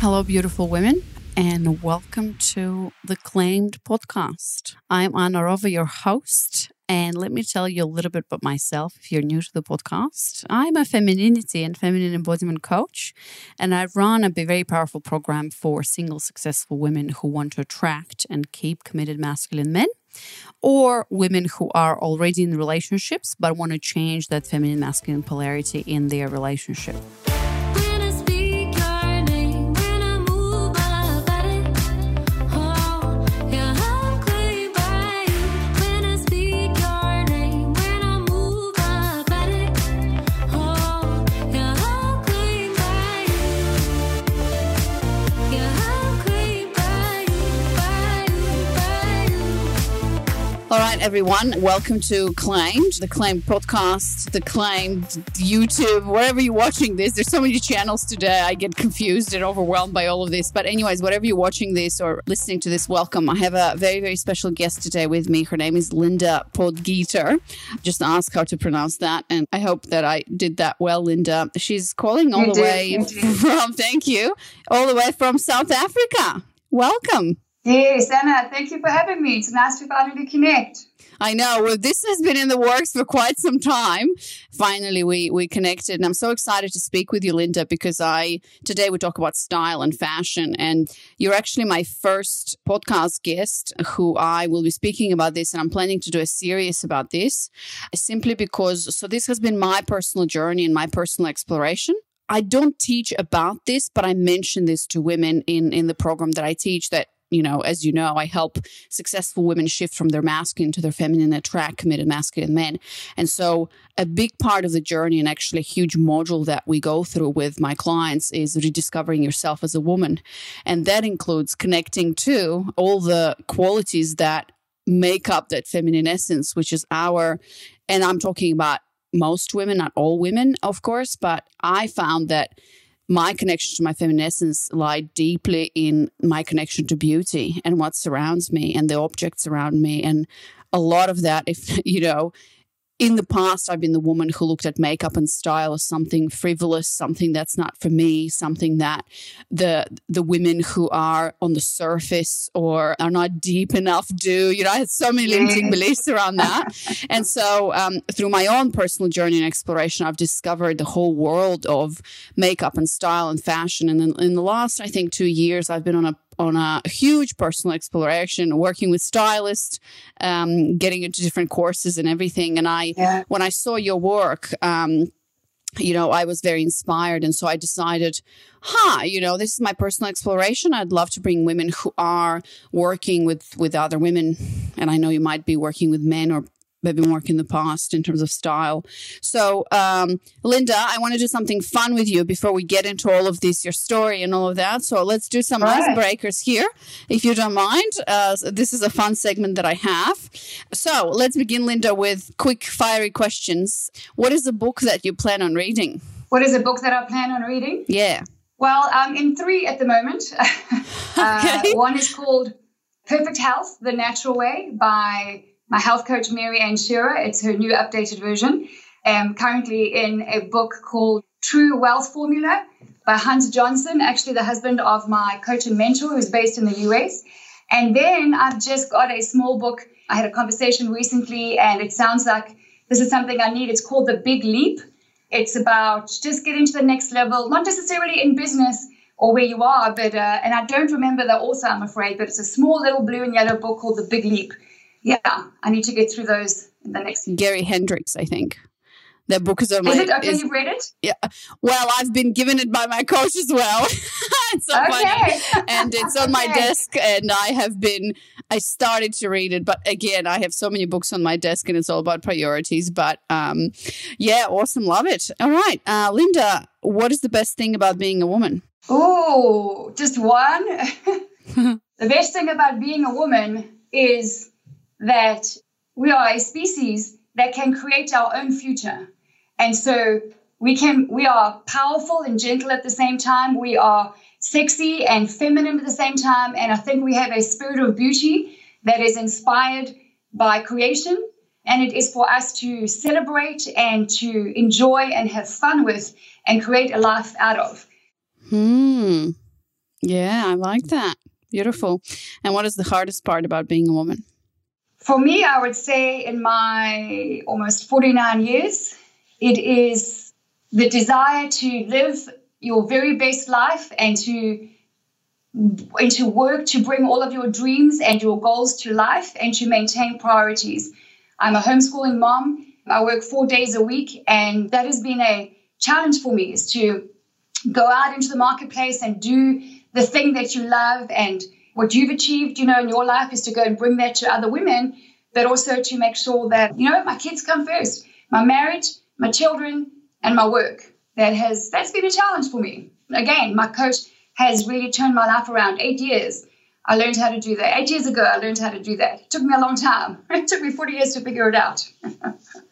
Hello, beautiful women, and welcome to the Claimed podcast. I'm Anna Rova, your host, and let me tell you a little bit about myself if you're new to the podcast. I'm a femininity and feminine embodiment coach, and I run a very powerful program for single successful women who want to attract and keep committed masculine men or women who are already in relationships but want to change that feminine masculine polarity in their relationship. Everyone. Welcome to Claimed, the Claimed podcast, the Claimed YouTube, wherever you're watching this. There's so many channels today. I get confused and overwhelmed by all of this. But, anyways, whatever you're watching this or listening to this, welcome. I have a very, very special guest today with me. Her name is Linda Potgieter. Just ask how to pronounce that. And I hope that I did that well, Linda. She's calling all you the did, way from, thank you, all the way from South Africa. Welcome. Yes, Anna, thank you for having me. It's nice to finally connect. I know. Well, this has been in the works for quite some time. Finally, we we connected, and I'm so excited to speak with you, Linda, because I today we talk about style and fashion, and you're actually my first podcast guest who I will be speaking about this, and I'm planning to do a series about this, simply because. So this has been my personal journey and my personal exploration. I don't teach about this, but I mention this to women in in the program that I teach that you know, as you know, I help successful women shift from their masculine to their feminine, attract committed masculine men. And so, a big part of the journey, and actually a huge module that we go through with my clients, is rediscovering yourself as a woman. And that includes connecting to all the qualities that make up that feminine essence, which is our, and I'm talking about most women, not all women, of course, but I found that my connection to my feminine essence lie deeply in my connection to beauty and what surrounds me and the objects around me. And a lot of that if you know in the past i've been the woman who looked at makeup and style as something frivolous something that's not for me something that the the women who are on the surface or are not deep enough do you know? I had so many limiting beliefs around that. And so um, through my own personal journey and exploration i've discovered the whole world of makeup and style and fashion. And in, in the last i think two years i've been on a on a huge personal exploration, working with stylists, um, getting into different courses and everything. And I, yeah. when I saw your work, um, you know, I was very inspired. And so I decided, huh, you know, this is my personal exploration. I'd love to bring women who are working with, with other women. And I know you might be working with men or maybe work in the past in terms of style. So, um, Linda, I want to do something fun with you before we get into all of this, your story and all of that. So let's do some right. icebreakers here, if you don't mind. Uh, this is a fun segment that I have. So let's begin, Linda, with quick, fiery questions. What is a book that you plan on reading? What is a book that I plan on reading? Yeah. Well, I'm in three at the moment. uh, one is called Perfect Health, The Natural Way by my health coach, Mary Ann Shearer. It's her new updated version. I'm currently in a book called True Wealth Formula by Hans Johnson, actually the husband of my coach and mentor who's based in the US. And then I've just got a small book. I had a conversation recently and it sounds like this is something I need. It's called The Big Leap. It's about just getting to the next level, not necessarily in business or where you are, but, uh, and I don't remember the author, I'm afraid, but it's a small little blue and yellow book called The Big Leap yeah, I need to get through those in the next. Gary Hendricks, I think. That book is on my. Is it okay? Is, you read it? Yeah. Well, I've been given it by my coach as well. it's so okay. funny, and it's on my desk, and I have been. I started to read it, but again, I have so many books on my desk, and it's all about priorities. But um, yeah, awesome, love it. All right, uh, Linda, what is the best thing about being a woman? Oh, just one. the best thing about being a woman is that we are a species that can create our own future. And so we can we are powerful and gentle at the same time. We are sexy and feminine at the same time. And I think we have a spirit of beauty that is inspired by creation. And it is for us to celebrate and to enjoy and have fun with and create a life out of. Hmm. Yeah, I like that. Beautiful. And what is the hardest part about being a woman? For me, I would say in my almost 49 years, it is the desire to live your very best life and to and to work to bring all of your dreams and your goals to life and to maintain priorities. I'm a homeschooling mom. I work four days a week, and that has been a challenge for me is to go out into the marketplace and do the thing that you love and what you've achieved, you know, in your life is to go and bring that to other women, but also to make sure that, you know, my kids come first, my marriage, my children, and my work. That has that's been a challenge for me. Again, my coach has really turned my life around. Eight years. I learned how to do that. Eight years ago, I learned how to do that. It took me a long time. It took me 40 years to figure it out.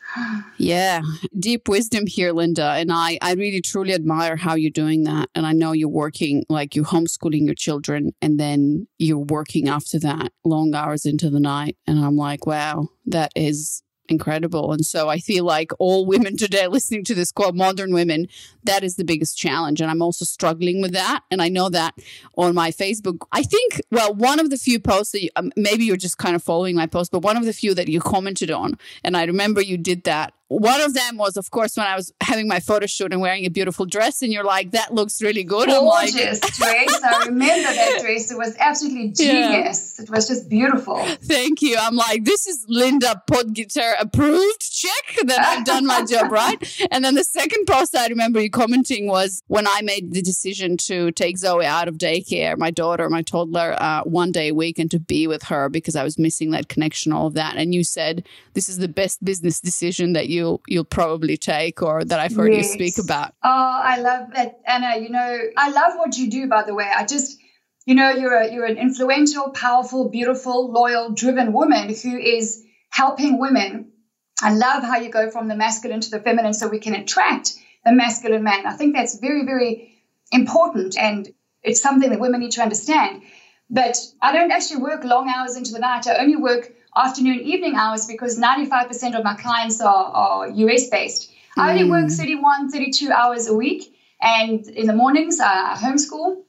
yeah, deep wisdom here, Linda. And I, I really truly admire how you're doing that. And I know you're working, like you're homeschooling your children, and then you're working after that long hours into the night. And I'm like, wow, that is incredible. And so I feel like all women today listening to this called Modern Women, that is the biggest challenge. And I'm also struggling with that. And I know that on my Facebook, I think, well, one of the few posts that you, um, maybe you're just kind of following my post, but one of the few that you commented on, and I remember you did that one of them was, of course, when I was having my photo shoot and wearing a beautiful dress, and you're like, "That looks really good." Gorgeous like, dress. I remember that dress. It was absolutely genius. Yeah. It was just beautiful. Thank you. I'm like, this is Linda Potgieter approved. Check that I've done my job right. And then the second post I remember you commenting was when I made the decision to take Zoe out of daycare, my daughter, my toddler, uh, one day a week, and to be with her because I was missing that connection, all of that. And you said this is the best business decision that you you'll you'll probably take or that I've heard yes. you speak about. Oh, I love that, Anna. You know, I love what you do. By the way, I just you know you're a, you're an influential, powerful, beautiful, loyal, driven woman who is helping women. I love how you go from the masculine to the feminine, so we can attract the masculine man. I think that's very very important, and it's something that women need to understand. But I don't actually work long hours into the night. I only work afternoon, evening hours because 95% of my clients are, are US based. Mm. I only work hmm. 31, 32 hours a week. And in the mornings, I homeschool.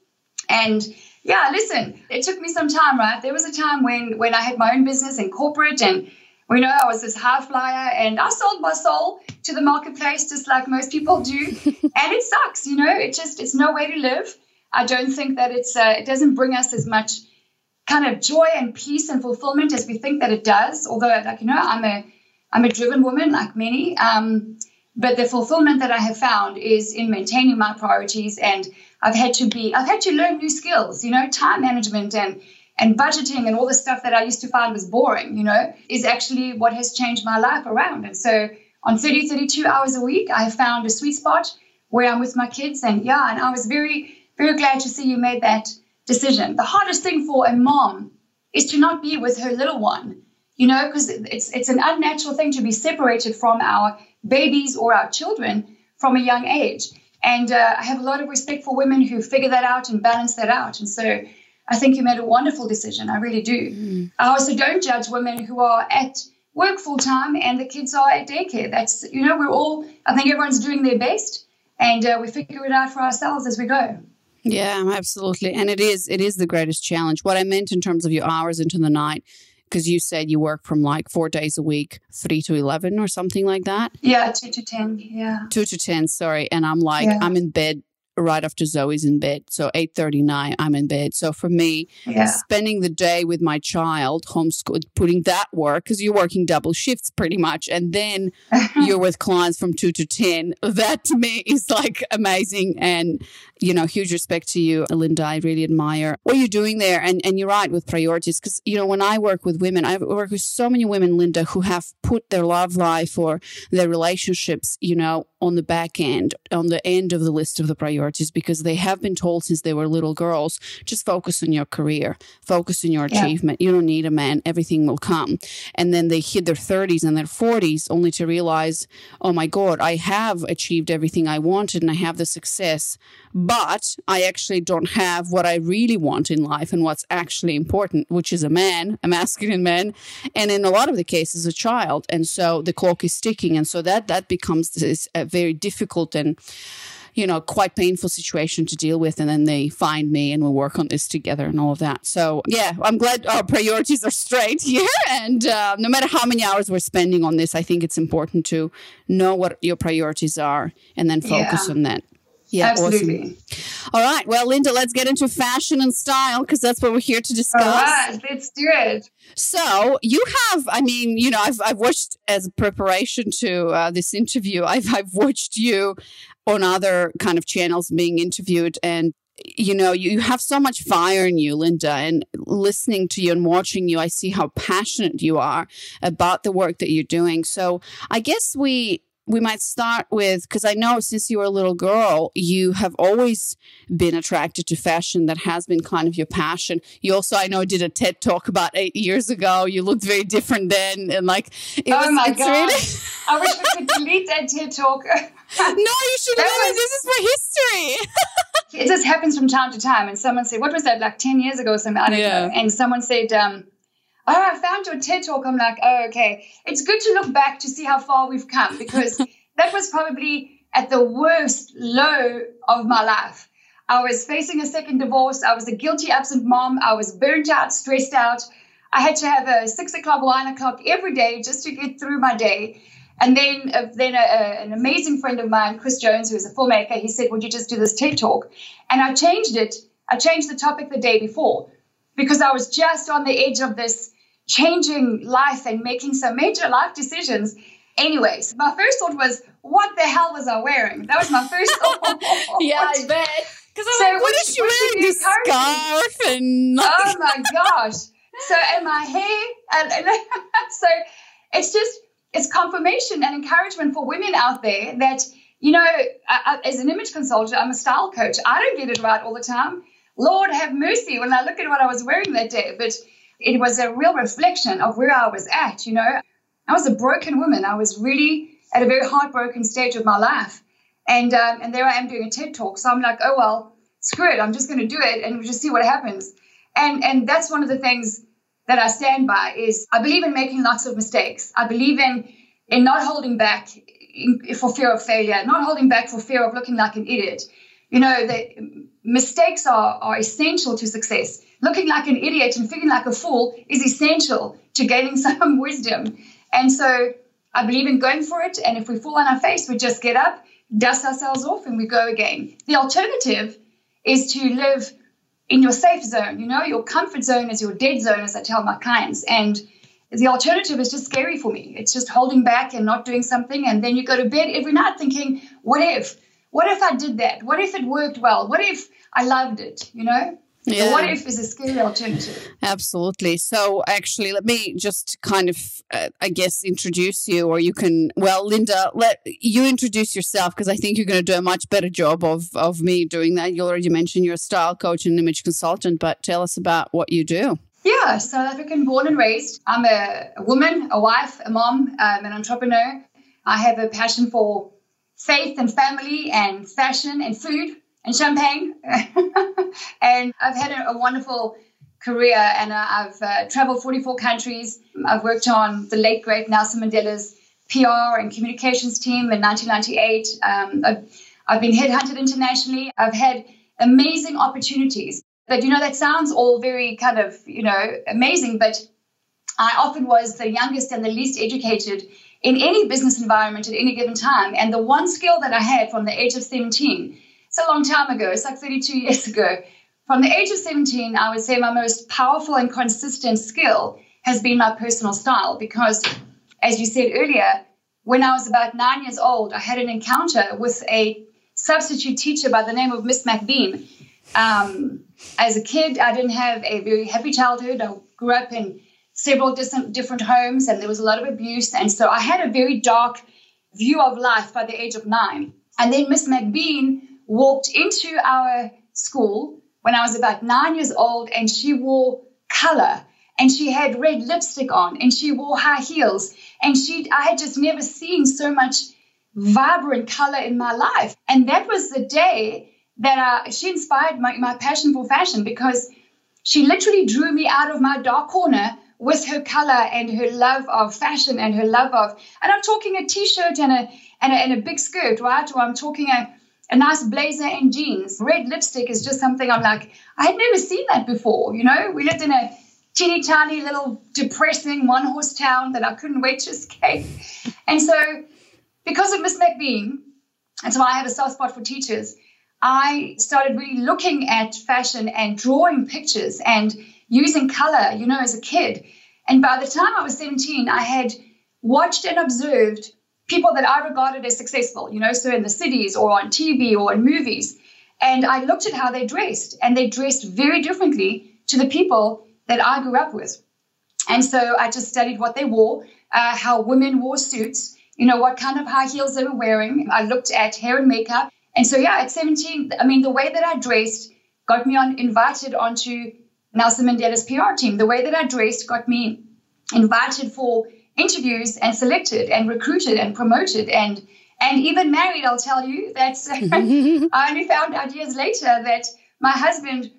And yeah, listen, it took me some time, right? There was a time when, when I had my own business in corporate and we know I was this high flyer and I sold my soul to the marketplace just like most people do. and it sucks, you know, it just, it's no way to live. I don't think that it's, uh, it doesn't bring us as much kind of joy and peace and fulfillment as we think that it does. Although, like you know, I'm a I'm a driven woman, like many. Um, but the fulfillment that I have found is in maintaining my priorities, and I've had to be I've had to learn new skills. You know, time management and and budgeting and all the stuff that I used to find was boring. You know, is actually what has changed my life around. And so, on 30, 32 hours a week, I found a sweet spot where I'm with my kids, and yeah, and I was very very glad to see you made that decision. The hardest thing for a mom is to not be with her little one, you know, because it's it's an unnatural thing to be separated from our babies or our children from a young age. And uh, I have a lot of respect for women who figure that out and balance that out. And so I think you made a wonderful decision. I really do. Mm. I also don't judge women who are at work full time and the kids are at daycare. That's, you know, we're all, I think everyone's doing their best and uh, we figure it out for ourselves as we go. Yeah, absolutely. And it is it is the greatest challenge. What I meant in terms of your hours into the night because you said you work from like four days a week, three to 11 or something like that. Yeah, two to 10. Yeah. Two to 10, sorry. And I'm like, yeah. I'm in bed right after Zoe's in bed. So 8:39 I'm in bed. So for me, yeah. spending the day with my child, homeschool, putting that work cuz you're working double shifts pretty much and then you're with clients from 2 to 10. That to me is like amazing and you know, huge respect to you, Linda. I really admire what you're doing there. And, and you're right with priorities. Because, you know, when I work with women, I work with so many women, Linda, who have put their love life or their relationships, you know, on the back end, on the end of the list of the priorities, because they have been told since they were little girls, just focus on your career, focus on your yeah. achievement. You don't need a man, everything will come. And then they hit their 30s and their 40s only to realize, oh my God, I have achieved everything I wanted and I have the success but I actually don't have what I really want in life and what's actually important, which is a man, a masculine man, and in a lot of the cases, a child. And so the clock is ticking, and so that that becomes this, a very difficult and you know, quite painful situation to deal with. And then they find me and we work on this together and all of that. So, yeah, I'm glad our priorities are straight here. And uh, no matter how many hours we're spending on this, I think it's important to know what your priorities are and then focus yeah. on that. Yeah, Absolutely. Awesome. All right. Well, Linda, let's get into fashion and style because that's what we're here to discuss. All right, let's do it. So you have, I mean, you know, I've, I've watched as a preparation to uh, this interview, I've, I've watched you on other kind of channels being interviewed and you know, you have so much fire in you, Linda, and listening to you and watching you, I see how passionate you are about the work that you're doing. So I guess we we might start with because I know since you were a little girl, you have always been attracted to fashion. That has been kind of your passion. You also, I know, did a TED talk about eight years ago. You looked very different then, and like, it oh was, my god, really... I wish we could delete that TED talk. no, you should have. Was... This is for history. it just happens from time to time, and someone said, "What was that? Like ten years ago or something?" I don't yeah. know. And someone said. Um, oh, I found your TED talk. I'm like, oh, okay. It's good to look back to see how far we've come because that was probably at the worst low of my life. I was facing a second divorce. I was a guilty absent mom. I was burnt out, stressed out. I had to have a six o'clock, one o'clock every day just to get through my day. And then, uh, then a, a, an amazing friend of mine, Chris Jones, who is a filmmaker, he said, "Would you just do this TED talk?" And I changed it. I changed the topic the day before because I was just on the edge of this changing life and making some major life decisions. Anyways, my first thought was, what the hell was I wearing? That was my first thought. yeah, I bet. Because I'm so like, what is she wearing? This scarf and. oh my gosh. So, and my hair. And, and so it's just, it's confirmation and encouragement for women out there that, you know, I, I, as an image consultant, I'm a style coach. I don't get it right all the time. Lord have mercy when I look at what I was wearing that day. But it was a real reflection of where I was at. You know, I was a broken woman. I was really at a very heartbroken stage of my life. And, um, and there I am doing a TED talk. So I'm like, oh, well, screw it. I'm just going to do it and just see what happens. And, and that's one of the things that I stand by is I believe in making lots of mistakes. I believe in, in not holding back for fear of failure, not holding back for fear of looking like an idiot. You know, the mistakes are, are essential to success looking like an idiot and feeling like a fool is essential to gaining some wisdom. And so I believe in going for it. And if we fall on our face, we just get up, dust ourselves off, and we go again. The alternative is to live in your safe zone. You know, your comfort zone is your dead zone, as I tell my clients. And the alternative is just scary for me. It's just holding back and not doing something. And then you go to bed every night thinking, what if? What if I did that? What if it worked well? What if I loved it? You know? Yeah. So what if is a scary alternative? Absolutely. So actually, let me just kind of, uh, I guess, introduce you, or you can. Well, Linda, let you introduce yourself because I think you're going to do a much better job of of me doing that. You already mentioned you're a style coach and image consultant, but tell us about what you do. Yeah, South African born and raised. I'm a, a woman, a wife, a mom, um, an entrepreneur. I have a passion for faith and family and fashion and food and champagne. and I've had a, a, wonderful career and uh, I've uh, traveled 44 countries. I've worked on the late, great Nelson Mandela's PR and communications team in 1998. Um, I've, I've been headhunted internationally. I've had amazing opportunities. But, you know, that sounds all very kind of, you know, amazing, but I often was the youngest and the least educated in any business environment at any given time. And the one skill that I had from the age of 17 it's a long time ago. It's like 32 years ago. From the age of 17, I would say my most powerful and consistent skill has been my personal style because, as you said earlier, when I was about nine years old, I had an encounter with a substitute teacher by the name of Miss McBean. Um, as a kid, I didn't have a very happy childhood. I grew up in several different, different homes and there was a lot of abuse. And so I had a very dark view of life by the age of nine. And then Miss McBean walked into our school when I was about nine years old and she wore color and she had red lipstick on and she wore high heels and she I had just never seen so much vibrant color in my life. And that was the day that I, she inspired my, my passion for fashion because she literally drew me out of my dark corner with her color and her love of fashion and her love of and I'm talking a t-shirt and a and a, and a big skirt, right? Or I'm talking a a nice blazer and jeans. Red lipstick is just something I'm like, I had never seen that before. You know, we lived in a teeny tiny little depressing one horse town that I couldn't wait to escape. And so, because of Miss McBean, and so I have a soft spot for teachers, I started really looking at fashion and drawing pictures and using color, you know, as a kid. And by the time I was 17, I had watched and observed people that I regarded as successful, you know, so in the cities or on TV or in movies. And I looked at how they dressed, and they dressed very differently to the people that I grew up with. And so I just studied what they wore, uh, how women wore suits, you know, what kind of high heels they were wearing. I looked at hair and makeup. And so, yeah, at 17, I mean, the way that I dressed got me on invited onto Nelson Mandela's PR team. The way that I dressed got me invited for interviews and selected and recruited and promoted and and even married. I'll tell you that I only found out years later that my husband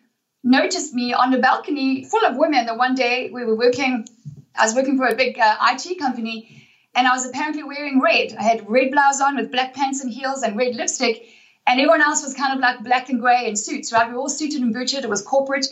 noticed me on the balcony full of women. The one day we were working, I was working for a big uh, IT company, and I was apparently wearing red. I had red blouse on with black pants and heels and red lipstick, and everyone else was kind of like black and grey in suits. Right? We were all suited and booted. It was corporate,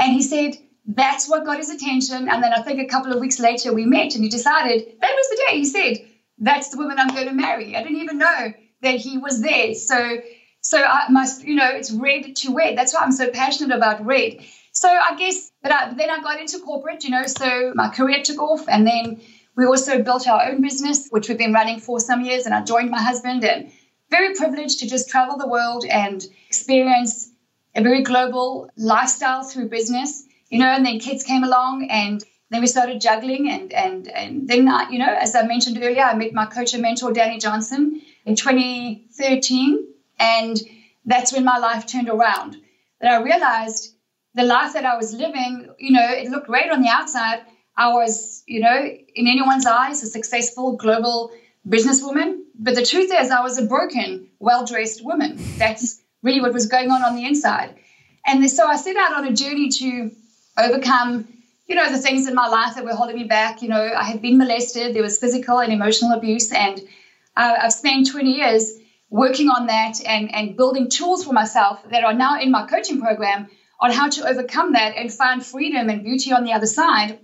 and he said that's what got his attention. And then I think a couple of weeks later we met and he decided that was the day he said, That's the woman I'm going to marry. I didn't even know that he was there. So so I must, you know, it's red to red. That's why I'm so passionate about red. So I guess but I, then I got into corporate, you know, so my career took off and then we also built our own business, which we've been running for some years, and I joined my husband and very privileged to just travel the world and experience a very global lifestyle through business you know, and then kids came along and then we started juggling and and and then I, you know, as I mentioned earlier, I met my coach and mentor Danny Johnson in 2013, and that's when my life turned around. That I realized the life that I was living, you know, it looked great on the outside. I was, you know, in anyone's eyes, a successful global businesswoman. But the truth is, I was a broken, well dressed woman. That's really what was going on on the inside. And so I set out on a journey to overcome, you know, the things in my life that were holding me back. You know, I had been molested, there was physical and emotional abuse, and uh, I've spent 20 years working on that and, and building tools for myself that are now in my coaching program on how to overcome that and find freedom and beauty on the other side,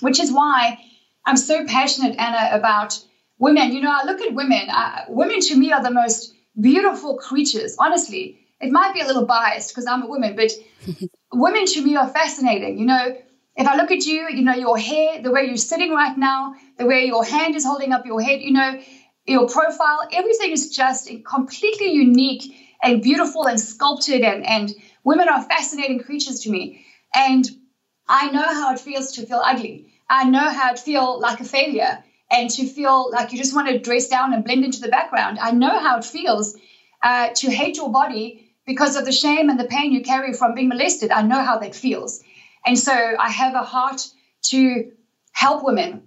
which is why I'm so passionate, Anna, about women. You know, I look at women, uh, women to me are the most beautiful creatures, honestly. It might be a little biased because I'm a woman, but women to me are fascinating. You know, if I look at you, you know, your hair, the way you're sitting right now, the way your hand is holding up your head, you know, your profile, everything is just completely unique and beautiful and sculpted. And, and women are fascinating creatures to me. And I know how it feels to feel ugly. I know how it feels like a failure and to feel like you just want to dress down and blend into the background. I know how it feels uh, to hate your body because of the shame and the pain you carry from being molested. I know how that feels. And so I have a heart to help women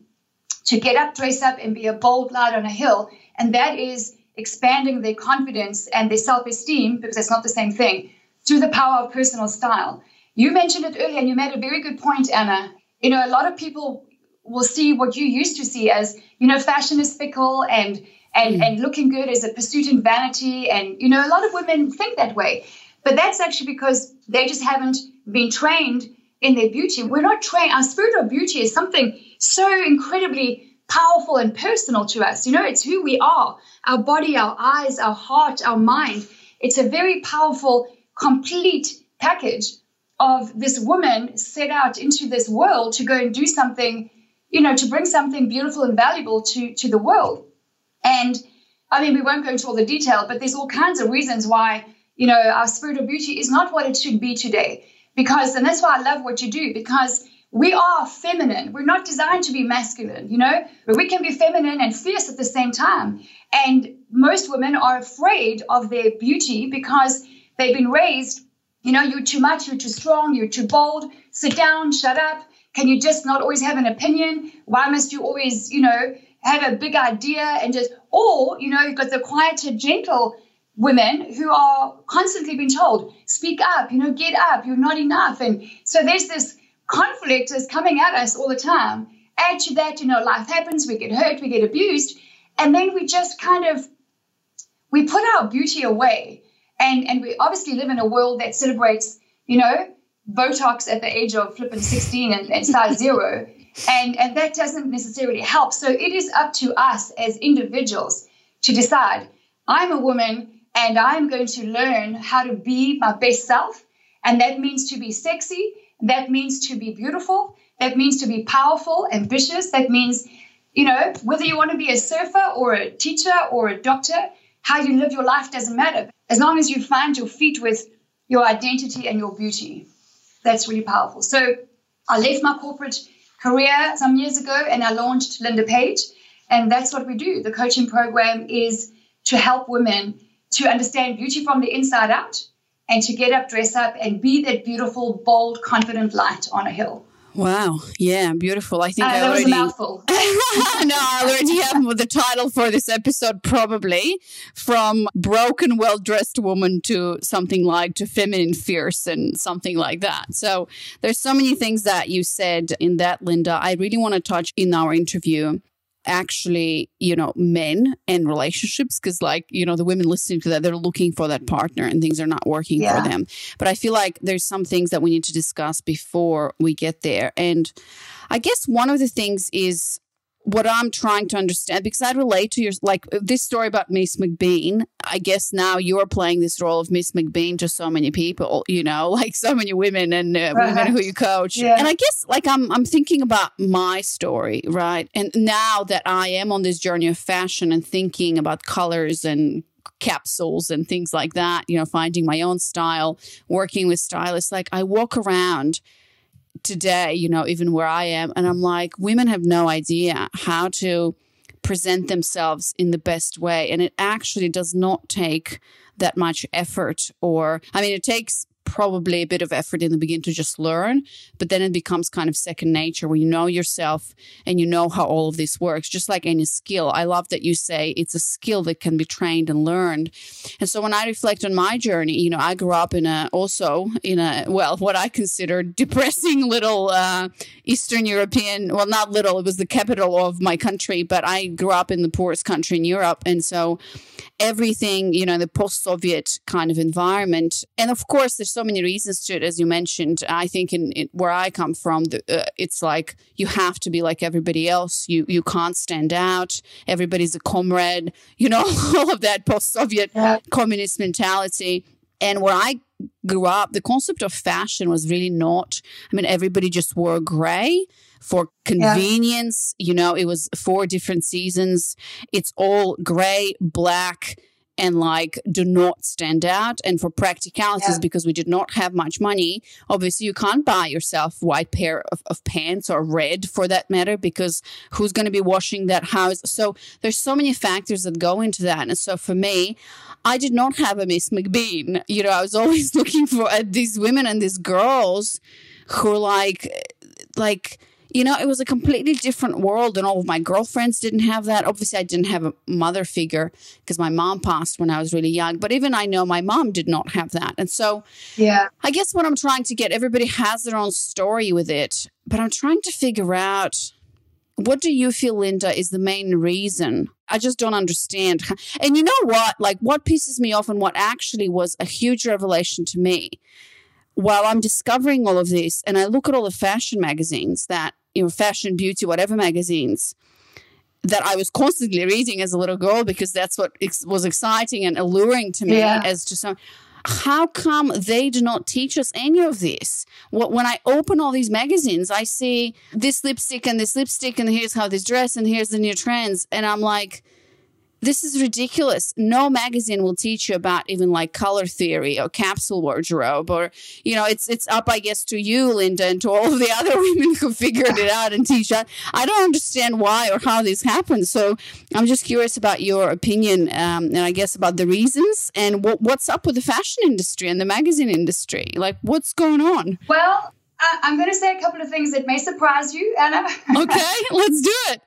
to get up, dress up, and be a bold light on a hill. And that is expanding their confidence and their self esteem, because it's not the same thing, through the power of personal style. You mentioned it earlier, and you made a very good point, Anna. You know, a lot of people will see what you used to see as, you know, fashion is fickle and and, mm. and looking good is a pursuit in vanity. And, you know, a lot of women think that way. But that's actually because they just haven't been trained in their beauty. We're not trained. Our spirit of beauty is something so incredibly powerful and personal to us. You know, it's who we are our body, our eyes, our heart, our mind. It's a very powerful, complete package of this woman set out into this world to go and do something, you know, to bring something beautiful and valuable to, to the world. And I mean, we won't go into all the detail, but there's all kinds of reasons why, you know, our spirit of beauty is not what it should be today. Because, and that's why I love what you do, because we are feminine. We're not designed to be masculine, you know, but we can be feminine and fierce at the same time. And most women are afraid of their beauty because they've been raised, you know, you're too much, you're too strong, you're too bold, sit down, shut up. Can you just not always have an opinion? Why must you always, you know, have a big idea and just, or, you know, you've got the quieter, gentle women who are constantly being told, speak up, you know, get up, you're not enough. And so there's this conflict that's coming at us all the time. Add to that, you know, life happens, we get hurt, we get abused. And then we just kind of, we put our beauty away. And, and we obviously live in a world that celebrates, you know, Botox at the age of flipping 16 and, and size zero. And, and that doesn't necessarily help. So it is up to us as individuals to decide I'm a woman and I'm going to learn how to be my best self. And that means to be sexy. That means to be beautiful. That means to be powerful, ambitious. That means, you know, whether you want to be a surfer or a teacher or a doctor, how you live your life doesn't matter. As long as you find your feet with your identity and your beauty, that's really powerful. So I left my corporate career some years ago and I launched Linda Paige. And that's what we do. The coaching program is to help women to understand beauty from the inside out and to get up, dress up, and be that beautiful, bold, confident light on a hill. Wow. Yeah, beautiful. I think uh, I that already. was a mouthful. no, I already have the title for this episode, probably from broken, well dressed woman to something like to feminine, fierce, and something like that. So there's so many things that you said in that, Linda. I really want to touch in our interview actually, you know, men and relationships because, like, you know, the women listening to that, they're looking for that partner and things are not working yeah. for them. But I feel like there's some things that we need to discuss before we get there. And I guess one of the things is what I'm trying to understand because I relate to your like this story about Miss McBean. I guess now you're playing this role of Miss McBean to so many people, you know, like so many women and uh, right. women who you coach. Yeah. And I guess like I'm I'm thinking about my story, right? And now that I am on this journey of fashion and thinking about colors and capsules and things like that, you know, finding my own style, working with stylists, like I walk around today, you know, even where I am. And I'm like, women have no idea how to present themselves in the best way. And it actually does not take that much effort or, I mean, it takes probably a bit of effort in the beginning to just learn, but then it becomes kind of second nature when you know yourself and you know how all of this works, just like any skill. I love that you say it's a skill that can be trained and learned. And so when I reflect on my journey, you know, I grew up in a, also in a, well, what I consider depressing little uh, Eastern European, well, not little, it was the capital of my country, but I grew up in the poorest country in Europe. And so everything, you know, the post Soviet kind of environment. And of course, there's so many reasons to it, as you mentioned. I think in, in where I come from, the, uh, it's like you have to be like everybody else. You you can't stand out. Everybody's a comrade. You know, all of that post Soviet yeah. communist mentality. And where I grew up, the concept of fashion was really not. I mean, everybody just wore gray for convenience. Yeah. You know, it was four different seasons. It's all gray, black, and like do not stand out. And for practicalities, yeah. because we did not have much money, obviously you can't buy yourself white pair of, of pants or red for that matter, because who's going to be washing that house? So there's so many factors that go into that. And so for me, I did not have a Miss McBean. You know, I was always looking for uh, these women and these girls who like, like, you know, it was a completely different world, and all of my girlfriends didn't have that. Obviously, I didn't have a mother figure because my mom passed when I was really young. But even I know my mom did not have that, and so yeah, I guess what I'm trying to get everybody has their own story with it, but I'm trying to figure out what do you feel, Linda, is the main reason? I just don't understand. And you know what? Like, what pisses me off and what actually was a huge revelation to me while I'm discovering all of this, and I look at all the fashion magazines that you know, fashion, beauty, whatever magazines that I was constantly reading as a little girl because that's what ex- was exciting and alluring to me yeah. as to some. How come they do not teach us any of this? When I open all these magazines, I see this lipstick and this lipstick, and here's how this dress, and here's the new trends, and I'm like, this is ridiculous. No magazine will teach you about even like color theory or capsule wardrobe or you know it's it's up I guess to you Linda and to all of the other women who figured it out and teach that. I don't understand why or how this happened. So I'm just curious about your opinion um, and I guess about the reasons and what, what's up with the fashion industry and the magazine industry. Like what's going on? Well, I'm going to say a couple of things that may surprise you, Anna. okay, let's do it.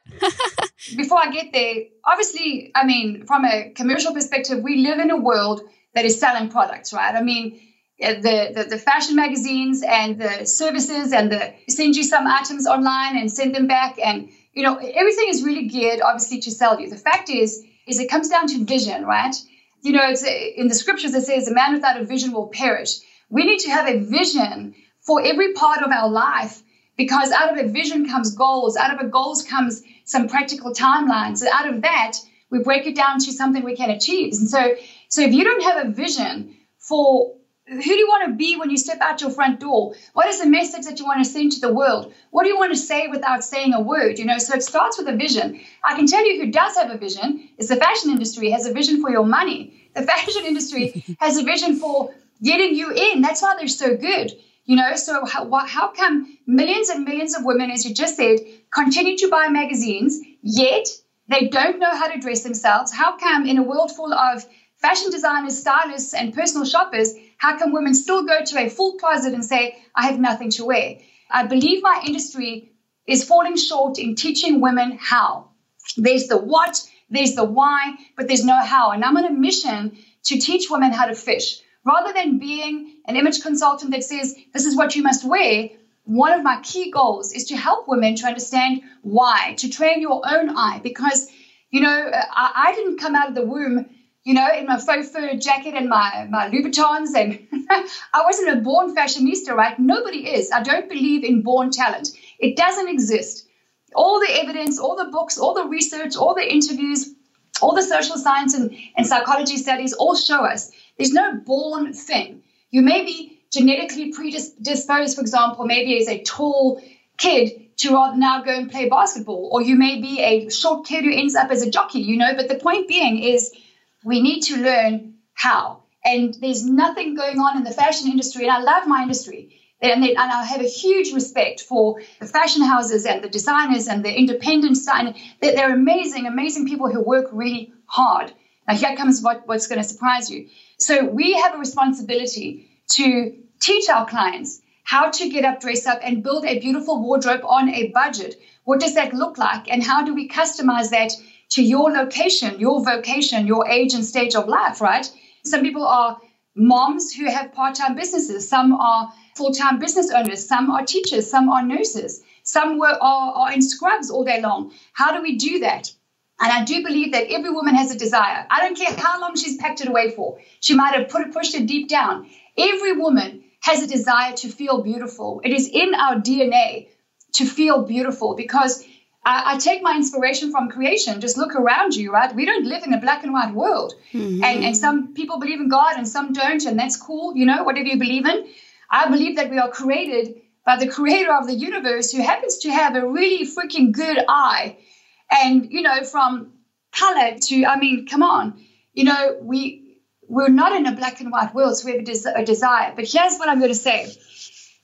Before I get there, obviously, I mean, from a commercial perspective, we live in a world that is selling products, right? I mean, uh, the, the, the fashion magazines and the services and the send you some items online and send them back and you know everything is really geared obviously to sell you the fact is is it comes down to vision right you know, it's in the scriptures it says, a man without a vision will perish. We need to have a vision for every part of our life because out of a vision comes goals. Out of a goals comes some practical timelines. And out of that, we break it down to something we can achieve. And so, so if you don't have a vision for who do you want to be when you step out your front door? What is the message that you want to send to the world? What do you want to say without saying a word? You know, so it starts with a vision. I can tell you who does have a vision is the fashion industry has a vision for your money. The fashion industry has a vision for getting you in. That's why they're so good. You know, so how, how come millions and millions of women, as you just said, continue to buy magazines, yet they don't know how to dress themselves? How come in a world full of fashion designers, stylists, and personal shoppers, how come women still go to a full closet and say, I have nothing to wear? I believe my industry is falling short in teaching women how. There's the what, there's the why, but there's no how. And I'm on a mission to teach women how to fish. Rather than being an image consultant that says, this is what you must wear, one of my key goals is to help women to understand why, to train your own eye. Because, you know, I, I didn't come out of the womb you know, in my faux fur jacket and my, my Louboutins. And I wasn't a born fashionista, right? Nobody is. I don't believe in born talent. It doesn't exist. All the evidence, all the books, all the research, all the interviews, all the social science and, and psychology studies all show us there's no born thing. You may be genetically predisposed, for example, maybe as a tall kid to now go and play basketball, or you may be a short kid who ends up as a jockey, you know. But the point being is, we need to learn how. And there's nothing going on in the fashion industry, and I love my industry. And, and I have a huge respect for the fashion houses and the designers and the independent design. They're, they're amazing, amazing people who work really hard. Now, here comes what, what's going to surprise you. So, we have a responsibility to teach our clients how to get up, dress up, and build a beautiful wardrobe on a budget. What does that look like? And how do we customize that to your location, your vocation, your age and stage of life, right? Some people are moms who have part time businesses, some are full time business owners, some are teachers, some are nurses, some were, are, are in scrubs all day long. How do we do that? And I do believe that every woman has a desire. I don't care how long she's packed it away for. She might have put it, pushed it deep down. Every woman has a desire to feel beautiful. It is in our DNA to feel beautiful because I, I, take my inspiration from creation. Just look around you, right? We don't live in a black and white world. Mm-hmm. And, and some people believe in God and some don't, and that's cool, you know, whatever you believe in. I believe that we are created by the creator of the universe who happens to have a really freaking good eye. And, you know, from color to, I mean, come on, you know, we, we're not in a black and white world, so we have a, des- a desire. But here's what I'm going to say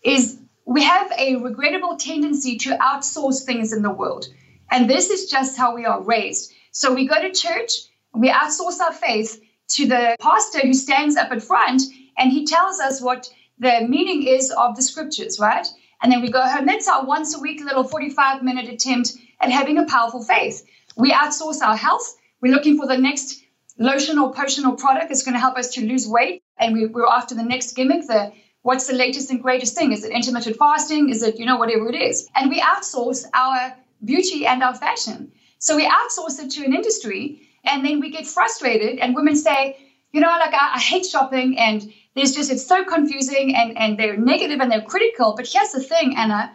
is we have a regrettable tendency to outsource things in the world. And this is just how we are raised. So we go to church, we outsource our faith to the pastor who stands up at front and he tells us what the meaning is of the scriptures, right? And then we go home. That's our once a week little 45 minute attempt at having a powerful faith. We outsource our health. We're looking for the next lotion or potion or product that's going to help us to lose weight. And we, we're after the next gimmick, the what's the latest and greatest thing? Is it intermittent fasting? Is it, you know, whatever it is? And we outsource our beauty and our fashion. So we outsource it to an industry and then we get frustrated and women say, you know, like I, I hate shopping and there's just, it's so confusing and, and they're negative and they're critical. But here's the thing, Anna,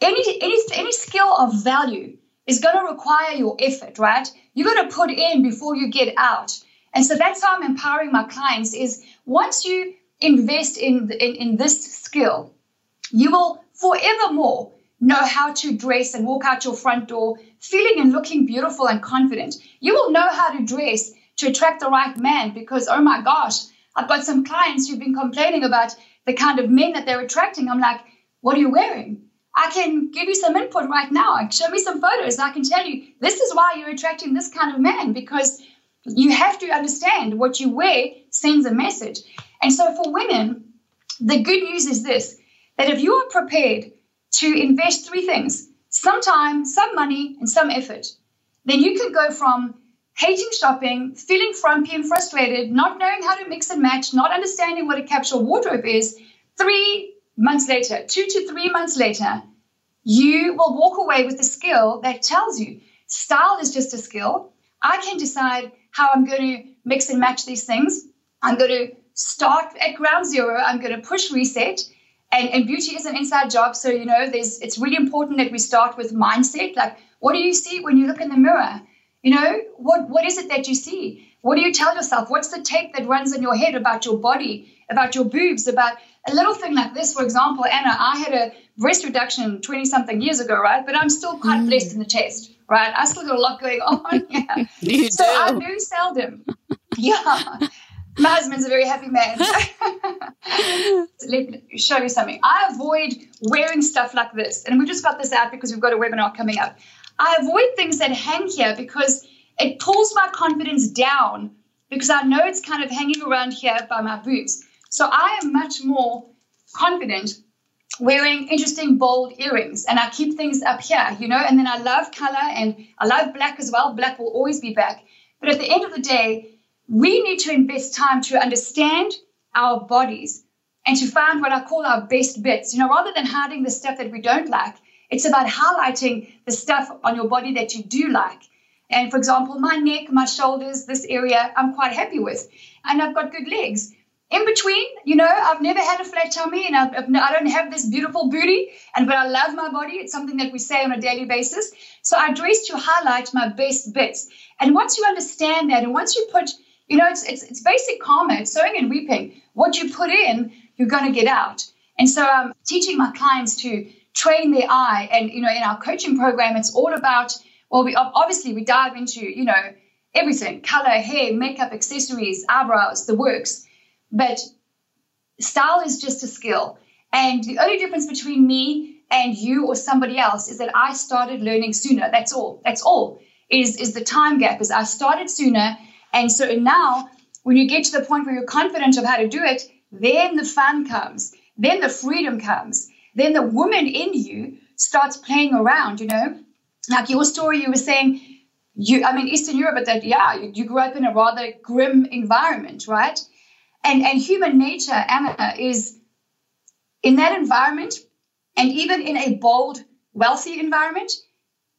any, any, any skill of value is going to require your effort, right? You're to put in before you get out. And so that's how I'm empowering my clients is once you invest in, in, in this skill, you will forevermore know how to dress and walk out your front door feeling and looking beautiful and confident. You will know how to dress to attract the right man because, oh my gosh, Uh, I've got some clients who've been complaining about the kind of men that they're attracting. I'm like, what are you wearing? I can give you some input right now. Show me some photos. I can tell you this is why you're attracting this kind of man because you have to understand what you wear sends a message. And so for women, the good news is this that if you are prepared to invest three things some time, some money, and some effort, then you can go from hating shopping, feeling frumpy and frustrated, not knowing how to mix and match, not understanding what a capsule wardrobe is, three months later, two to three months later, you will walk away with a skill that tells you style is just a skill. I can decide how I'm going to mix and match these things. I'm going to start at ground zero. I'm going to push reset. And, and beauty is an inside job. So, you know, there's it's really important that we start with mindset. Like, what do you see when you look in the mirror? You know, what what is it that you see? What do you tell yourself? What's the tape that runs in your head about your body, about your boobs, about a little thing like this? For example, Anna, I had a breast reduction 20 something years ago, right? But I'm still quite mm. blessed in the chest, right? I still got a lot going on. Yeah. you so do. I'm very seldom. yeah. My husband's a very happy man. Let me show you something. I avoid wearing stuff like this. And we just got this out because we've got a webinar coming up. I avoid things that hang here because it pulls my confidence down because I know it's kind of hanging around here by my boobs. So I am much more confident wearing interesting bold earrings and I keep things up here, you know, and then I love color and I love black as well. Black will always be back. But at the end of the day, we need to invest time to understand our bodies and to find what I call our best bits. You know, rather than hiding the stuff that we don't like, it's about highlighting the stuff on your body that you do like. And for example, my neck, my shoulders, this area, I'm quite happy with. And I've got good legs. In between, you know, I've never had a flat tummy and I've, I don't have this beautiful booty. And but I love my body. It's something that we say on a daily basis. So I dress to highlight my best bits. And once you understand that, and once you put, you know, it's it's, it's basic karma. It's sowing and reaping. What you put in, you're going to get out. And so I'm teaching my clients to train their eye. And you know, in our coaching program, it's all about well, we obviously we dive into, you know, everything, color, hair, makeup, accessories, eyebrows, the works. But style is just a skill. And the only difference between me and you or somebody else is that I started learning sooner. That's all. That's all. Is is the time gap is I started sooner. And so now when you get to the point where you're confident of how to do it, then the fun comes. Then the freedom comes. Then the woman in you starts playing around, you know like your story, you were saying, you, I mean, Eastern Europe, but that, yeah, you, you grew up in a rather grim environment, right? And, and human nature, Anna, is in that environment, and even in a bold, wealthy environment,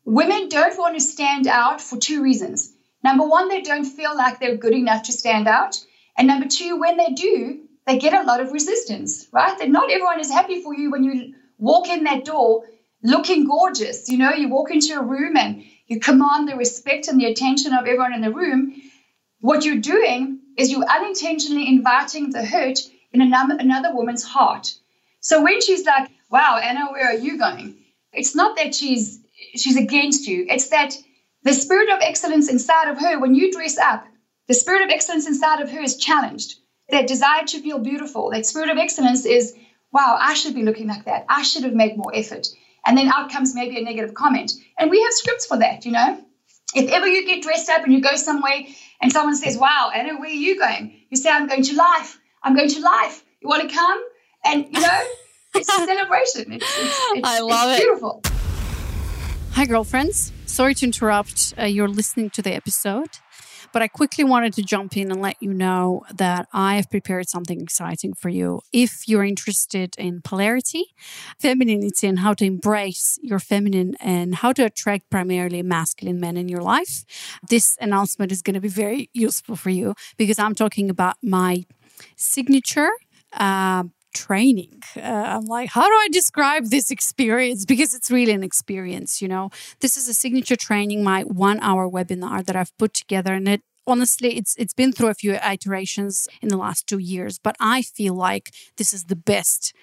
women don't want to stand out for two reasons. Number one, they don't feel like they're good enough to stand out. And number two, when they do, they get a lot of resistance, right? That not everyone is happy for you when you walk in that door looking gorgeous. You know, you walk into a room and you command the respect and the attention of everyone in the room. What you're doing is you're unintentionally inviting the hurt in another, woman's heart. So when she's like, wow, Anna, where are you going? It's not that she's she's against you. It's that the spirit of excellence inside of her, when you dress up, the spirit of excellence inside of her is challenged. That desire to feel beautiful, that spirit of excellence is, wow, I should be looking like that. I should have made more effort. And then out comes maybe a negative comment. And we have scripts for that, you know. If ever you get dressed up and you go somewhere and someone says, Wow, Anna, where are you going? You say, I'm going to life. I'm going to life. You want to come? And, you know, it's a celebration. It's, it's, it's, I love it. Beautiful. Hi, girlfriends. Sorry to interrupt. Uh, you're listening to the episode. But I quickly wanted to jump in and let you know that I have prepared something exciting for you. If you're interested in polarity, femininity, and how to embrace your feminine and how to attract primarily masculine men in your life, this announcement is going to be very useful for you because I'm talking about my signature. Uh, training. Uh, I'm like, how do I describe this experience? Because it's really an experience, you know. This is a signature training, my one hour webinar that I've put together, and it honestly it's it's been through a few iterations in the last two years but i feel like this is the best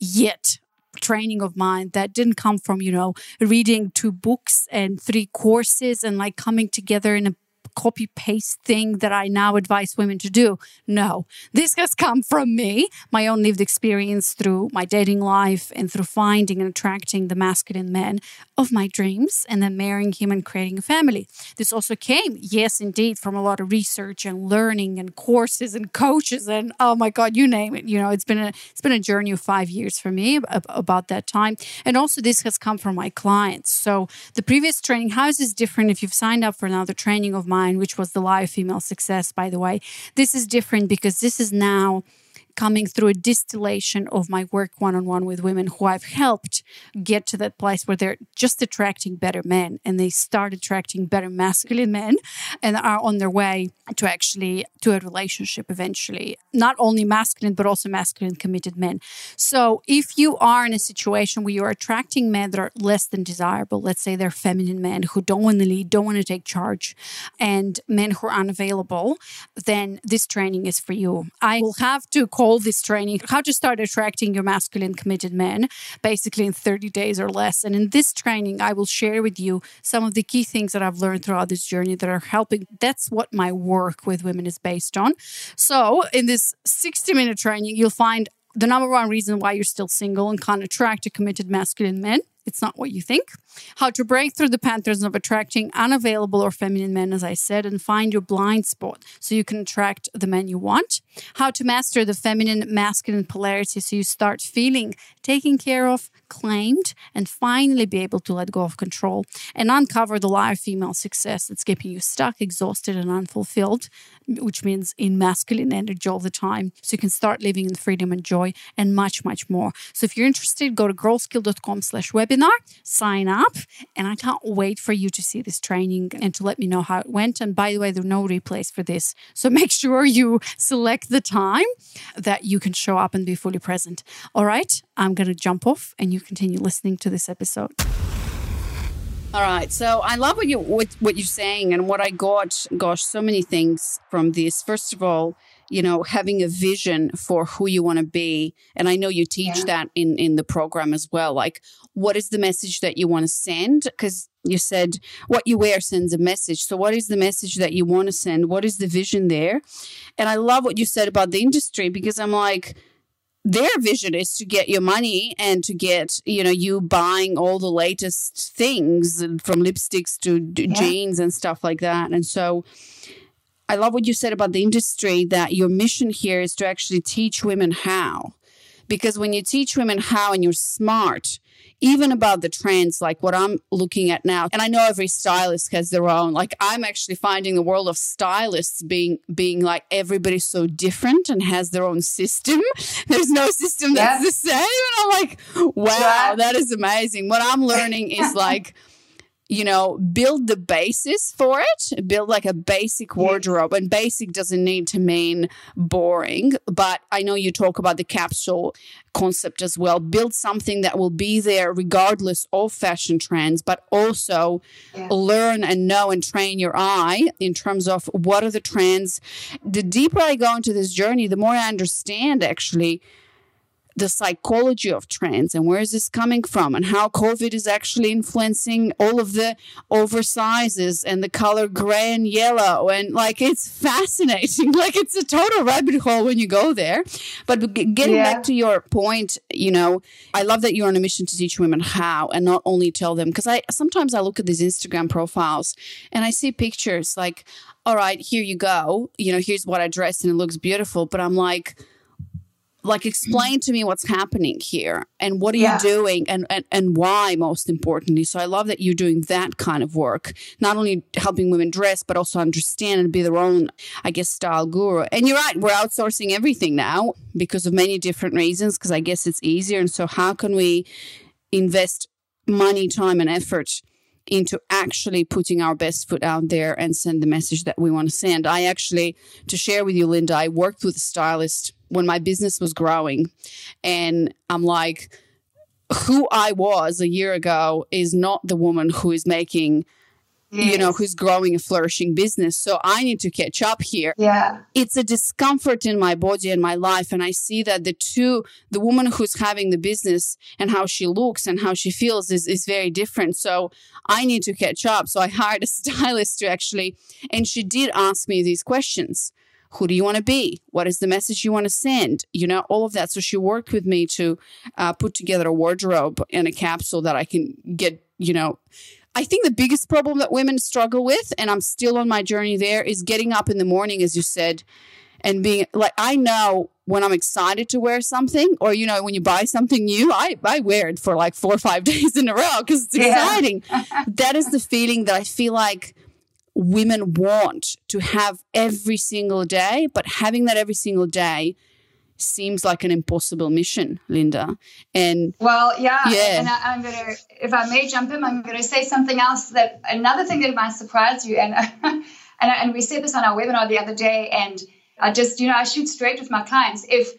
yet training of mine that didn't come from you know reading two books and three courses and like coming together in a copy paste thing that I now advise women to do. No, this has come from me, my own lived experience through my dating life and through finding and attracting the masculine men of my dreams and then marrying him and creating a family. This also came, yes, indeed, from a lot of research and learning and courses and coaches and oh my God, you name it. You know, it's been a it's been a journey of five years for me about that time. And also this has come from my clients. So the previous training, how is this different if you've signed up for another training of mine? Which was the live female success, by the way. This is different because this is now coming through a distillation of my work one on one with women who I've helped get to that place where they're just attracting better men and they start attracting better masculine men and are on their way to actually to a relationship eventually. Not only masculine, but also masculine committed men. So if you are in a situation where you're attracting men that are less than desirable, let's say they're feminine men who don't want to lead, don't want to take charge, and men who are unavailable, then this training is for you. I will have to call this training how to start attracting your masculine committed men, basically in 30 days or less. And in this training, I will share with you some of the key things that I've learned throughout this journey that are helping. That's what my work with women is based on. So, in this 60 minute training, you'll find the number one reason why you're still single and can't attract a committed masculine men. It's not what you think. How to break through the patterns of attracting unavailable or feminine men, as I said, and find your blind spot so you can attract the men you want. How to master the feminine masculine polarity so you start feeling taken care of, claimed, and finally be able to let go of control and uncover the of female success that's keeping you stuck, exhausted, and unfulfilled, which means in masculine energy all the time. So you can start living in freedom and joy and much, much more. So if you're interested, go to girlskill.com slash webinar, sign up, and I can't wait for you to see this training and to let me know how it went. And by the way, there are no replays for this. So make sure you select the time that you can show up and be fully present. All right, I'm going to jump off and you continue listening to this episode. All right. So I love what you what, what you're saying and what I got. Gosh, so many things from this. First of all, you know, having a vision for who you want to be, and I know you teach yeah. that in in the program as well. Like, what is the message that you want to send? Because you said what you wear sends a message. So, what is the message that you want to send? What is the vision there? And I love what you said about the industry because I'm like their vision is to get your money and to get you know you buying all the latest things from lipsticks to yeah. jeans and stuff like that and so i love what you said about the industry that your mission here is to actually teach women how because when you teach women how and you're smart even about the trends, like what I'm looking at now. And I know every stylist has their own. Like I'm actually finding the world of stylists being being like everybody's so different and has their own system. There's no system that's the same. And I'm like, wow, that is amazing. What I'm learning is like you know, build the basis for it, build like a basic wardrobe. And basic doesn't need to mean boring, but I know you talk about the capsule concept as well. Build something that will be there regardless of fashion trends, but also yeah. learn and know and train your eye in terms of what are the trends. The deeper I go into this journey, the more I understand actually the psychology of trends and where is this coming from and how COVID is actually influencing all of the oversizes and the color gray and yellow. And like, it's fascinating. Like, it's a total rabbit hole when you go there. But getting yeah. back to your point, you know, I love that you're on a mission to teach women how and not only tell them, because I sometimes I look at these Instagram profiles and I see pictures like, all right, here you go. You know, here's what I dressed and it looks beautiful. But I'm like, like explain to me what's happening here and what are yeah. you doing and, and and why most importantly. So i love that you're doing that kind of work not only helping women dress but also understand and be their own i guess style guru. And you're right we're outsourcing everything now because of many different reasons because i guess it's easier. And so how can we invest money time and effort into actually putting our best foot out there and send the message that we want to send. I actually, to share with you, Linda, I worked with a stylist when my business was growing. And I'm like, who I was a year ago is not the woman who is making. You know, who's growing a flourishing business. So I need to catch up here. Yeah. It's a discomfort in my body and my life. And I see that the two, the woman who's having the business and how she looks and how she feels is, is very different. So I need to catch up. So I hired a stylist to actually, and she did ask me these questions who do you want to be what is the message you want to send you know all of that so she worked with me to uh, put together a wardrobe and a capsule that i can get you know I think the biggest problem that women struggle with, and I'm still on my journey there, is getting up in the morning, as you said, and being like, I know when I'm excited to wear something, or, you know, when you buy something new, I, I wear it for like four or five days in a row because it's exciting. Yeah. that is the feeling that I feel like women want to have every single day, but having that every single day seems like an impossible mission, Linda. And well, yeah, yeah. And I, am gonna, if I may jump in, I'm gonna say something else that another thing that might surprise you, and and and we said this on our webinar the other day, and I just you know I shoot straight with my clients if.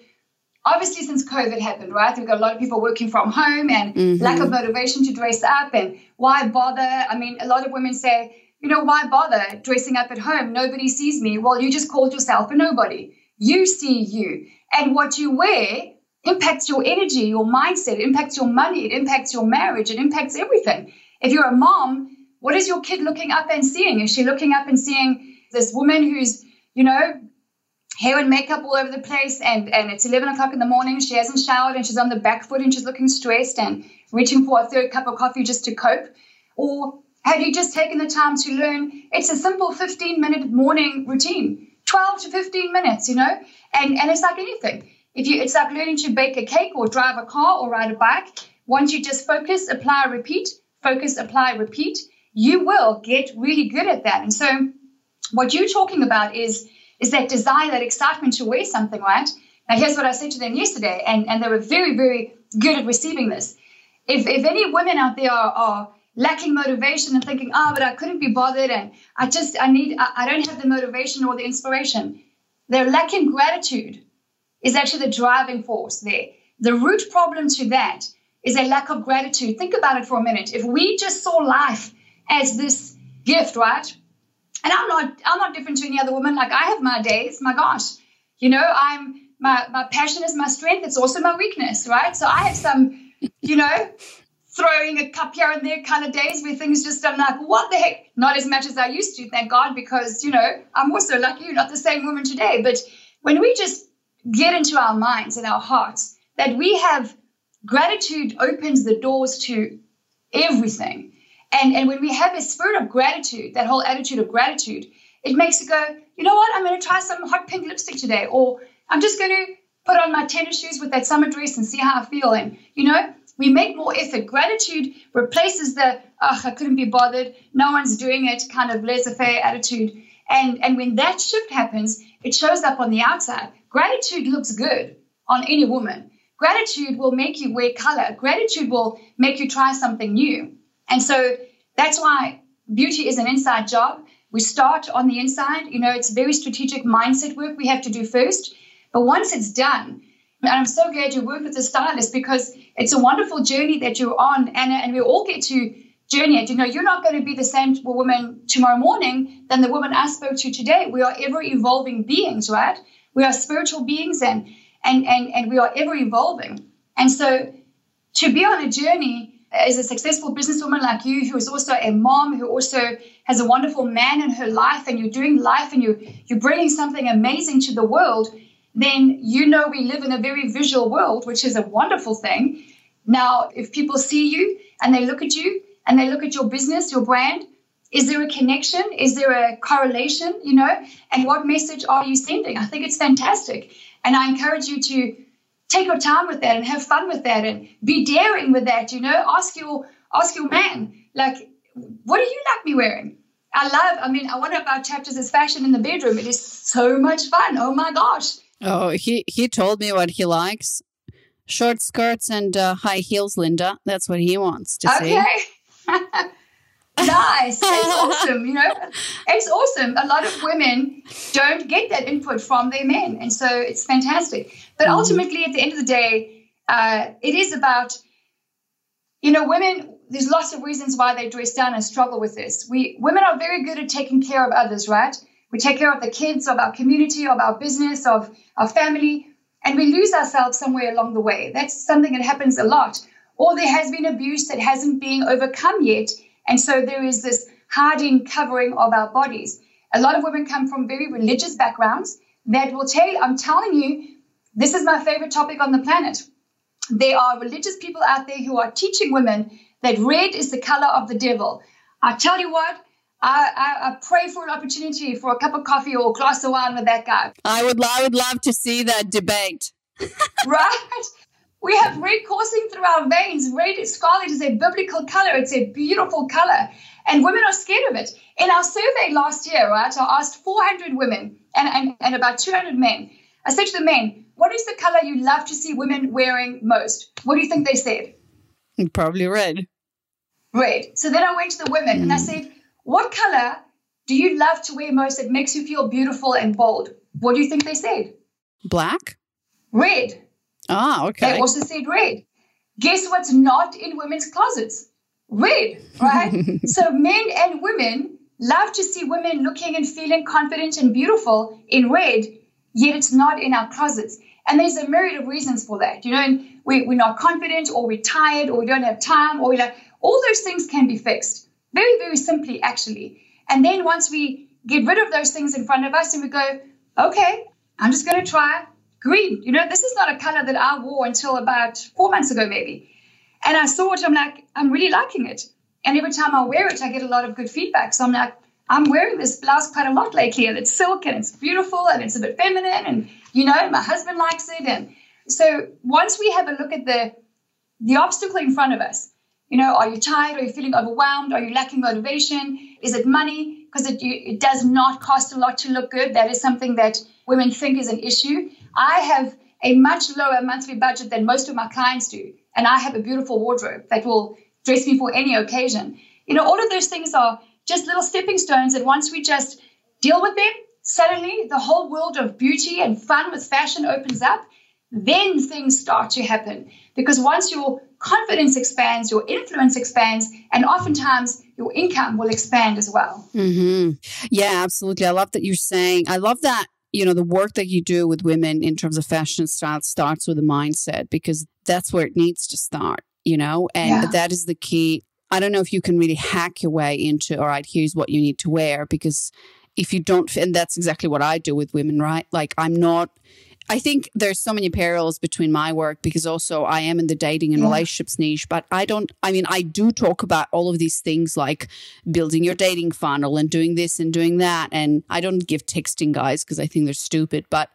Obviously, since COVID happened, right? We've got a lot of people working from home and mm-hmm. lack of motivation to dress up. And why bother? I mean, a lot of women say, you know, why bother dressing up at home? Nobody sees me. Well, you just called yourself a nobody. You see you. And what you wear impacts your energy, your mindset, it impacts your money, it impacts your marriage, it impacts everything. If you're a mom, what is your kid looking up and seeing? Is she looking up and seeing this woman who's, you know, hair and makeup all over the place and, and it's 11 o'clock in the morning, she hasn't showered and she's on the back foot and she's looking stressed and reaching for a third cup of coffee just to cope? Or have you just taken the time to learn? It's a simple 15 minute morning routine, 12 to 15 minutes, you know? And, and it's like anything. If you, it's like learning to bake a cake or drive a car or ride a bike. Once you just focus, apply, repeat, focus, apply, repeat, you will get really good at that. And so what you're talking about is, is that desire, that excitement to wear something, right? Now, here's what I said to them yesterday, and, and they were very, very good at receiving this. If, if any women out there are, are lacking motivation and thinking, oh, but I couldn't be bothered and I just, I need, I, I don't have the motivation or the inspiration. They're lacking gratitude is actually the driving force there. The root problem to that is a lack of gratitude. Think about it for a minute. If we just saw life as this gift, right? And I'm not, I'm not different to any other woman. Like I have my days, my gosh, you know, I'm, my, my passion is my strength. It's also my weakness, right? So I have some, you know, throwing a cup here and there kind of days where things just I'm like, what the heck? Not as much as I used to, thank God, because you know I'm also like you, not the same woman today. But when we just get into our minds and our hearts that we have gratitude opens the doors to everything. And, and when we have a spirit of gratitude, that whole attitude of gratitude, it makes it go, you know what, I'm going to try some hot pink lipstick today, or I'm just going to put on my tennis shoes with that summer dress and see how I feel. And, you know, we make more effort. Gratitude replaces the, oh, I couldn't be bothered, no one's doing it kind of laissez faire attitude. And, and when that shift happens, it shows up on the outside. Gratitude looks good on any woman. Gratitude will make you wear color. Gratitude will make you try something new. And so that's why beauty is an inside job. We start on the inside. You know, it's very strategic mindset work we have to do first. But once it's done, and I'm so glad you work with a stylist because it's a wonderful journey that you're on, Anna, and we all get to journey it. You know, you're not going to be the same woman tomorrow morning than the woman I spoke to today. We are ever evolving beings, right? We are spiritual beings and and and, and we are ever evolving. And so to be on a journey as a successful businesswoman like you, who is also a mom, who also has a wonderful man in her life, and you're doing life and you you're bringing something amazing to the world, then you know we live in a very visual world, which is a wonderful thing. Now, if people see you and they look at you and they look at your business, your brand, is there a connection? Is there a correlation? You know, and what message are you sending? I think it's fantastic. And I encourage you to take your time with that and have fun with that and be daring with that, you know, ask your ask your man, like, what do you like me wearing? I love, I mean, one of our chapters is fashion in the bedroom. It is so much fun. Oh my gosh. Oh, he he told me what he likes: short skirts and uh, high heels. Linda, that's what he wants to okay. see. nice. It's awesome. You know, it's awesome. A lot of women don't get that input from their men, and so it's fantastic. But mm-hmm. ultimately, at the end of the day, uh, it is about you know women. There's lots of reasons why they dress down and struggle with this. We women are very good at taking care of others, right? We take care of the kids, of our community, of our business, of our family, and we lose ourselves somewhere along the way. That's something that happens a lot. Or there has been abuse that hasn't been overcome yet. And so there is this hiding covering of our bodies. A lot of women come from very religious backgrounds that will tell you, I'm telling you, this is my favorite topic on the planet. There are religious people out there who are teaching women that red is the color of the devil. I tell you what, I, I, I, pray for an opportunity for a cup of coffee or a glass of wine with that guy. I would, I would love to see that debate. right? We have red coursing through our veins. Red scarlet is a biblical color. It's a beautiful color. And women are scared of it. In our survey last year, right, I asked 400 women and, and, and about 200 men. I said to the men, what is the color you love to see women wearing most? What do you think they said? Probably red. Red. So then I went to the women mm. and I hmm. said, what color do you love to wear most that makes you feel beautiful and bold? What do you think they said? Black? Red. Ah, okay. They also said red. Guess what's not in women's closets? Red, right? so men and women love to see women looking and feeling confident and beautiful in red, yet it's not in our closets. And there's a myriad of reasons for that. You know, we, we're not confident or we're tired or we don't have time or we like, all those things can be fixed very, very simply, actually. And then once we get rid of those things in front of us and we go, okay, I'm just going to try green. You know, this is not a color that I wore until about four months ago, maybe. And I saw it, I'm like, I'm really liking it. And every time I wear it, I get a lot of good feedback. So I'm like, I'm wearing this blouse quite a lot lately, and it's silk and it's beautiful and it's a bit feminine, and you know, my husband likes it. And so once we have a look at the the obstacle in front of us, you know, are you tired? Are you feeling overwhelmed? Are you lacking motivation? Is it money? Because it, it does not cost a lot to look good. That is something that women think is an issue. I have a much lower monthly budget than most of my clients do. And I have a beautiful wardrobe that will dress me for any occasion. You know, all of those things are just little stepping stones that once we just deal with them, suddenly the whole world of beauty and fun with fashion opens up. Then things start to happen. Because once your confidence expands, your influence expands, and oftentimes your income will expand as well. Mm-hmm. Yeah, absolutely. I love that you're saying, I love that you know the work that you do with women in terms of fashion style starts with a mindset because that's where it needs to start you know and yeah. that is the key i don't know if you can really hack your way into all right here's what you need to wear because if you don't and that's exactly what i do with women right like i'm not I think there's so many parallels between my work because also I am in the dating and yeah. relationships niche, but I don't, I mean, I do talk about all of these things like building your dating funnel and doing this and doing that. And I don't give texting guys because I think they're stupid, but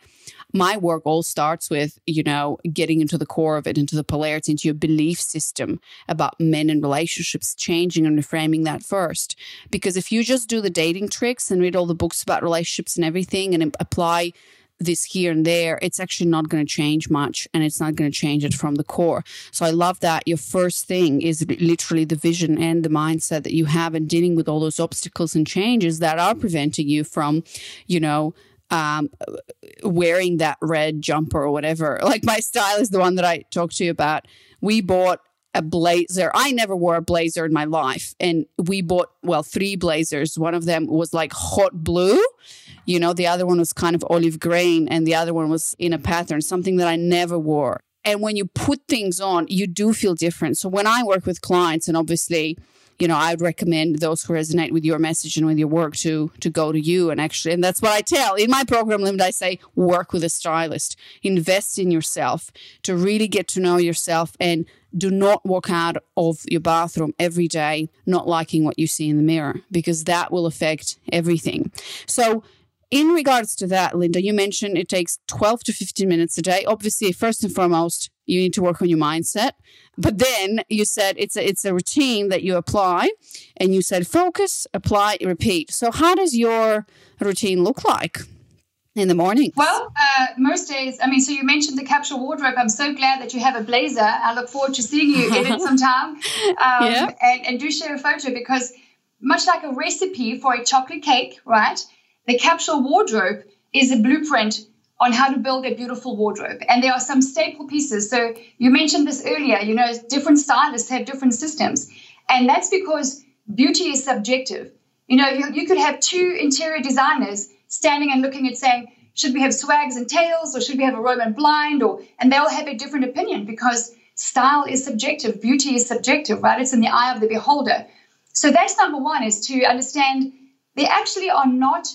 my work all starts with, you know, getting into the core of it, into the polarity, into your belief system about men and relationships, changing and reframing that first. Because if you just do the dating tricks and read all the books about relationships and everything and apply this here and there, it's actually not going to change much and it's not going to change it from the core. So I love that your first thing is literally the vision and the mindset that you have in dealing with all those obstacles and changes that are preventing you from, you know, um, wearing that red jumper or whatever. Like my style is the one that I talked to you about. We bought a blazer. I never wore a blazer in my life. And we bought, well, three blazers. One of them was like hot blue you know, the other one was kind of olive green and the other one was in a pattern, something that I never wore. And when you put things on, you do feel different. So when I work with clients, and obviously, you know, I would recommend those who resonate with your message and with your work to to go to you and actually, and that's what I tell in my program limit. I say work with a stylist, invest in yourself to really get to know yourself, and do not walk out of your bathroom every day not liking what you see in the mirror because that will affect everything. So in regards to that, Linda, you mentioned it takes 12 to 15 minutes a day. Obviously, first and foremost, you need to work on your mindset. But then you said it's a, it's a routine that you apply and you said focus, apply, repeat. So how does your routine look like? in the morning? Well, uh, most days. I mean, so you mentioned the capsule wardrobe. I'm so glad that you have a blazer. I look forward to seeing you in it sometime. Um, yeah. and, and do share a photo because, much like a recipe for a chocolate cake, right? The capsule wardrobe is a blueprint on how to build a beautiful wardrobe. And there are some staple pieces. So you mentioned this earlier, you know, different stylists have different systems. And that's because beauty is subjective. You know, you, you could have two interior designers standing and looking at saying, should we have swags and tails or should we have a Roman blind? Or and they'll have a different opinion because style is subjective, beauty is subjective, right? It's in the eye of the beholder. So that's number one is to understand there actually are not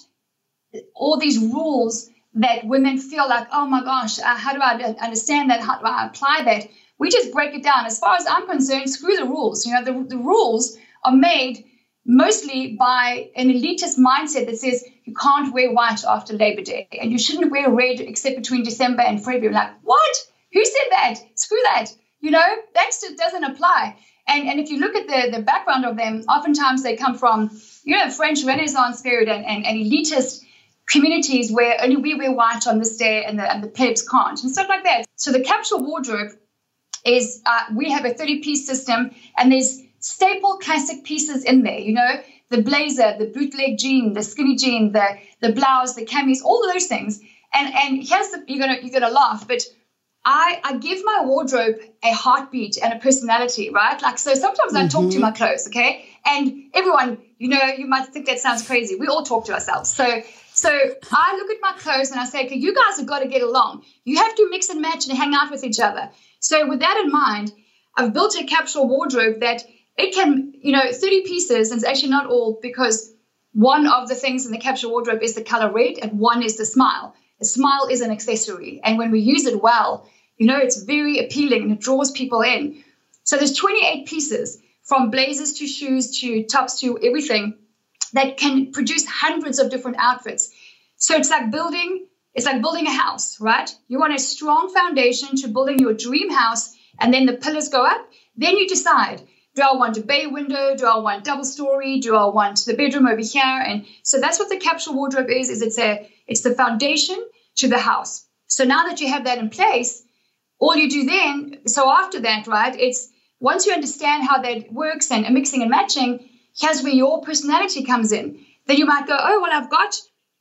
all these rules that women feel like, oh my gosh, uh, how do I understand that? How do I apply that? We just break it down. As far as I'm concerned, screw the rules. You know, the, the rules are made mostly by an elitist mindset that says you can't wear white after Labor Day and you shouldn't wear red except between December and February. Like, what? Who said that? Screw that. You know, that just doesn't apply. And, and if you look at the, the background of them, oftentimes they come from, you know, French Renaissance period and, and, and elitist communities where only we wear white on this day and the, and the plebs can't and stuff like that. So the capsule wardrobe is uh, we have a 30 piece system and there's staple classic pieces in there, you know, the blazer, the bootleg jean, the skinny jean, the the blouse, the camis, all of those things. And and here's the you're gonna you're gonna laugh, but I, I give my wardrobe a heartbeat and a personality, right? Like, so sometimes I talk to mm-hmm. my clothes, okay? And everyone, you know, you might think that sounds crazy. We all talk to ourselves. So, so I look at my clothes and I say, okay, you guys have got to get along. You have to mix and match and hang out with each other. So, with that in mind, I've built a capsule wardrobe that it can, you know, 30 pieces, and it's actually not all because one of the things in the capsule wardrobe is the color red and one is the smile. A smile is an accessory. And when we use it well, you know, it's very appealing and it draws people in. So there's 28 pieces from blazers to shoes to tops to everything that can produce hundreds of different outfits. So it's like building, it's like building a house, right? You want a strong foundation to building your dream house, and then the pillars go up. Then you decide, do I want a bay window? Do I want double story? Do I want the bedroom over here? And so that's what the capsule wardrobe is, is it's a it's the foundation to the house. So now that you have that in place, all you do then, so after that, right, it's once you understand how that works and mixing and matching, here's where your personality comes in. Then you might go, oh, well, I've got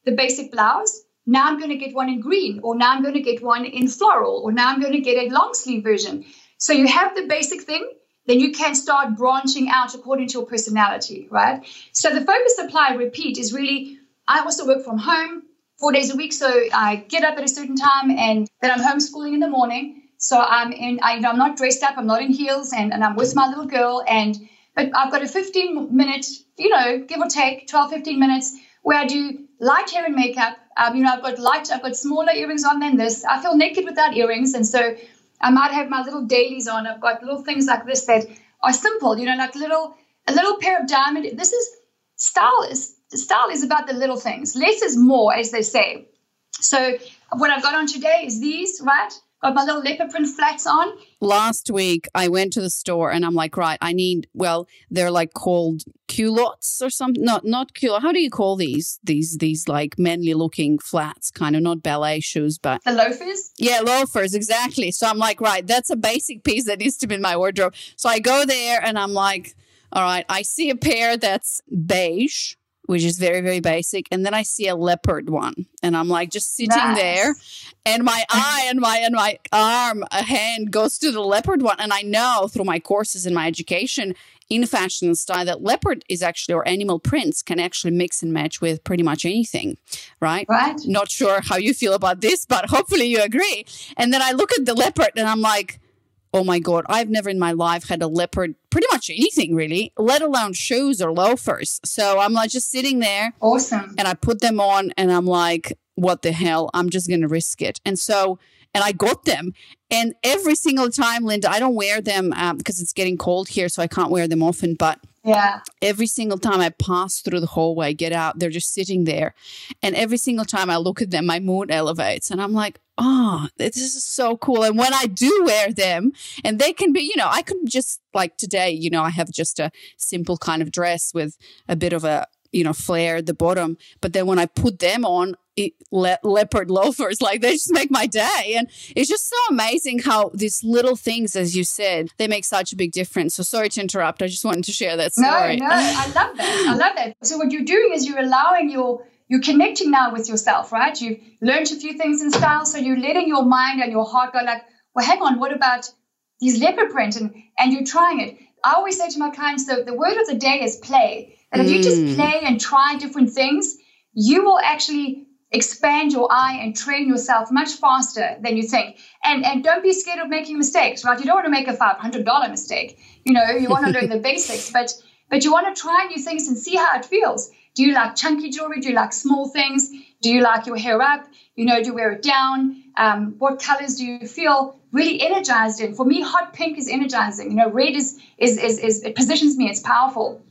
the basic blouse. Now I'm going to get one in green, or now I'm going to get one in floral, or now I'm going to get a long sleeve version. So you have the basic thing, then you can start branching out according to your personality, right? So the focus, apply, repeat is really, I also work from home four days a week. So I get up at a certain time and then I'm homeschooling in the morning. So I'm in, I, am not dressed up, I'm not in heels, and, and I'm with my little girl. And but I've got a 15 minute, you know, give or take 12, 15 minutes where I do light hair and makeup. Um, you know, I've got light, I've got smaller earrings on than this. I feel naked without earrings, and so I might have my little dailies on. I've got little things like this that are simple, you know, like little a little pair of diamond. This is style is style is about the little things. Less is more, as they say. So what I've got on today is these, right? Got my little leopard print flats on. Last week, I went to the store and I'm like, right, I need. Well, they're like called culottes or something. Not not culotte. How do you call these? These these like manly looking flats, kind of not ballet shoes, but the loafers. Yeah, loafers exactly. So I'm like, right, that's a basic piece that needs to be in my wardrobe. So I go there and I'm like, all right, I see a pair that's beige which is very very basic. And then i see a leopard one and i'm like just sitting nice. there and my eye and my and my arm a hand goes to the leopard one. And i know through my courses and my education in fashion and style that leopard is actually or animal prints can actually mix and match with pretty much anything right? Right. Not sure how you feel about this but hopefully you agree. And then i look at the leopard and i'm like oh my god i've never in my life had a leopard pretty much anything really let alone shoes or loafers so i'm like just sitting there awesome and i put them on and i'm like what the hell i'm just gonna risk it and so and i got them and every single time linda i don't wear them um, because it's getting cold here so i can't wear them often but yeah. Every single time I pass through the hallway, get out, they're just sitting there. And every single time I look at them, my mood elevates. And I'm like, oh, this is so cool. And when I do wear them, and they can be, you know, I could just like today, you know, I have just a simple kind of dress with a bit of a, you know, flare at the bottom. But then when I put them on, le- leopard loafers. Like they just make my day. And it's just so amazing how these little things, as you said, they make such a big difference. So sorry to interrupt. I just wanted to share that story. No, no, I love that. I love that. So what you're doing is you're allowing your you're connecting now with yourself, right? You've learned a few things in style, so you're letting your mind and your heart go like, well, hang on, what about these leopard print? And and you're trying it. I always say to my clients, the, the word of the day is play. And if mm. you just mm. play and try different things, you will actually expand your eye and train yourself much faster than you think. And and don't be scared of making mistakes, right? You don't want to make a five hundred dollar mistake. You know, you want to learn the basics, but but you want to try new things and see how it feels. Do you like chunky jewelry? Do you like small things? Do you like your hair up? You know, do you wear it down? Um, what colors do you feel really energized in? For me, hot pink is energizing. You know, red is is is, is it positions me. It's powerful.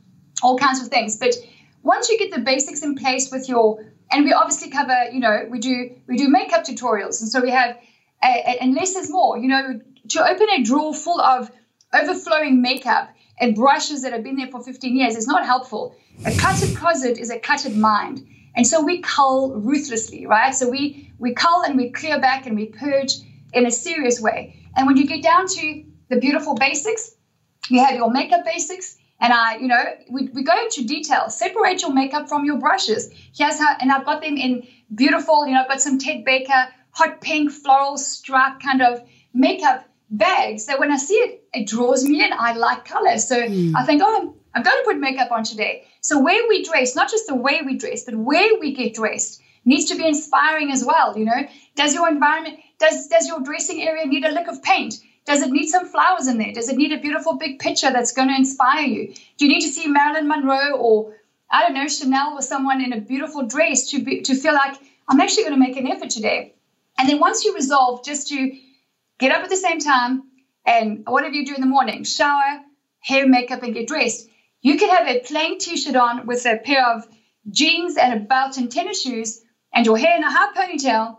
All kinds of things, but once you get the basics in place with your and we obviously cover you know we do we do makeup tutorials and so we have a, a, and less is more you know to open a drawer full of overflowing makeup and brushes that have been there for 15 years is not helpful a cluttered closet is a cluttered mind And so we cull ruthlessly, right? So we we cull and we clear back and we purge in a serious way. And when you get down to the beautiful basics, you have your makeup basics. And I, you know, we, we go into detail. Separate your makeup from your brushes. Here's how, and I've got them in beautiful, you know, I've got some Ted Baker hot pink floral stripe kind of makeup bags that when I see it, it draws me in. I like color. So mm. I think, oh, I'm going to put makeup on today. So where we dress, not just the way we dress, but where we get dressed needs to be inspiring as well. You know, does your environment, does, does your dressing area need a lick of paint? Does it need some flowers in there? Does it need a beautiful big picture that's going to inspire you? Do you need to see Marilyn Monroe or I don't know Chanel or someone in a beautiful dress to be, to feel like I'm actually going to make an effort today? And then once you resolve just to get up at the same time and whatever you do in the morning, shower, hair, makeup, and get dressed, you could have a plain t-shirt on with a pair of jeans and a belt and tennis shoes and your hair in a high ponytail,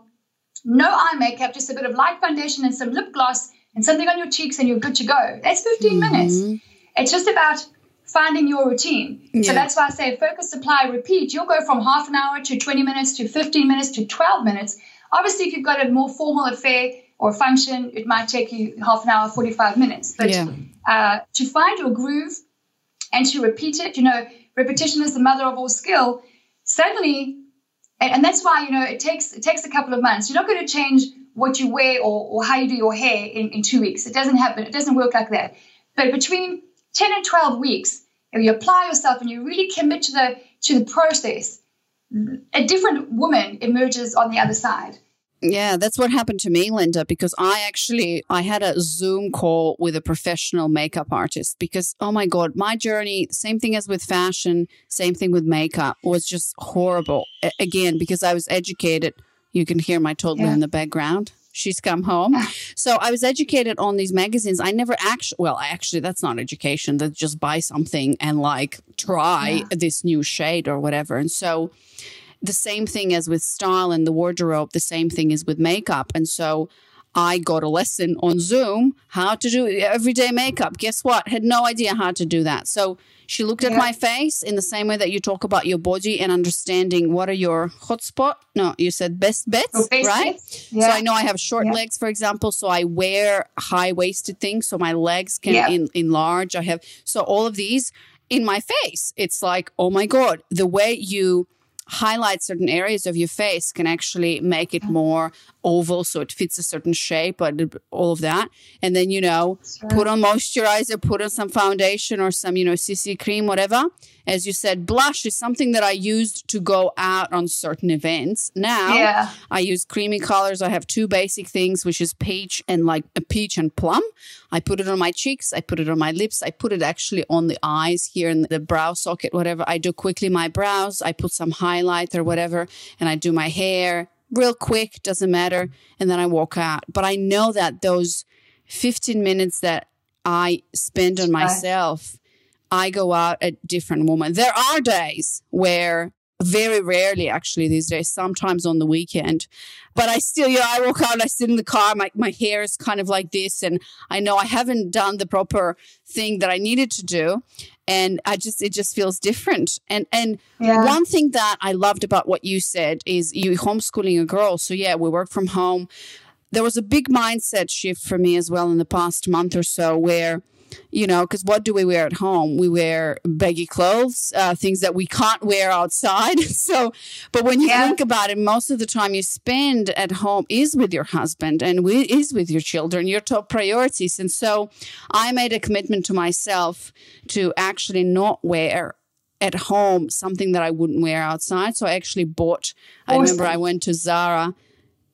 no eye makeup, just a bit of light foundation and some lip gloss and something on your cheeks and you're good to go. That's 15 mm-hmm. minutes. It's just about finding your routine. Yeah. So that's why I say focus, apply, repeat. You'll go from half an hour to 20 minutes to 15 minutes to 12 minutes Obviously, if you've got a more formal affair or function, it might take you half an hour, 45 minutes. But yeah. uh, to find your groove and to repeat it, you know, repetition is the mother of all skill. Suddenly, and, and that's why, you know, it takes it takes a couple of months. You're not going to change what you wear or, or how you do your hair in, in two weeks. It doesn't happen. It doesn't work like that. But between 10 and 12 weeks, if you apply yourself and you really commit to the to the process, a different woman emerges on the other side. Yeah, that's what happened to me, Linda, because I actually I had a Zoom call with a professional makeup artist because oh my god, my journey, same thing as with fashion, same thing with makeup, was just horrible. A- again, because I was educated, you can hear my toddler yeah. in the background. She's come home. So I was educated on these magazines. I never actually, well, actually, that's not education. That's just buy something and like try yeah. this new shade or whatever. And so the same thing as with style and the wardrobe, the same thing is with makeup. And so I got a lesson on Zoom how to do everyday makeup. Guess what? Had no idea how to do that. So she looked at my face in the same way that you talk about your body and understanding what are your hotspot. No, you said best bets, right? Yeah. So I know I have short yeah. legs, for example. So I wear high waisted things so my legs can in, enlarge. I have so all of these in my face. It's like, oh my god, the way you highlight certain areas of your face can actually make it more oval so it fits a certain shape but all of that. And then you know sure. put on moisturizer put on some foundation or some you know cc cream whatever. As you said blush is something that i used to go out on certain events. Now yeah. i use creamy colors. I have two basic things which is peach and like a peach and plum. I put it on my cheeks i put it on my lips i put it actually on the eyes here in the brow socket whatever. I do quickly my brows i put some highlight or whatever and i do my hair real quick doesn't matter and then i walk out but i know that those 15 minutes that i spend on myself I go out at different moments. There are days where very rarely actually these days, sometimes on the weekend. But I still, you know, I walk out, I sit in the car, my, my hair is kind of like this. And I know I haven't done the proper thing that I needed to do. And I just, it just feels different. And, and yeah. one thing that I loved about what you said is you homeschooling a girl. So yeah, we work from home. There was a big mindset shift for me as well in the past month or so where you know, because what do we wear at home? We wear baggy clothes, uh, things that we can't wear outside. so, but when you yeah. think about it, most of the time you spend at home is with your husband and we, is with your children, your top priorities. And so I made a commitment to myself to actually not wear at home something that I wouldn't wear outside. So I actually bought, awesome. I remember I went to Zara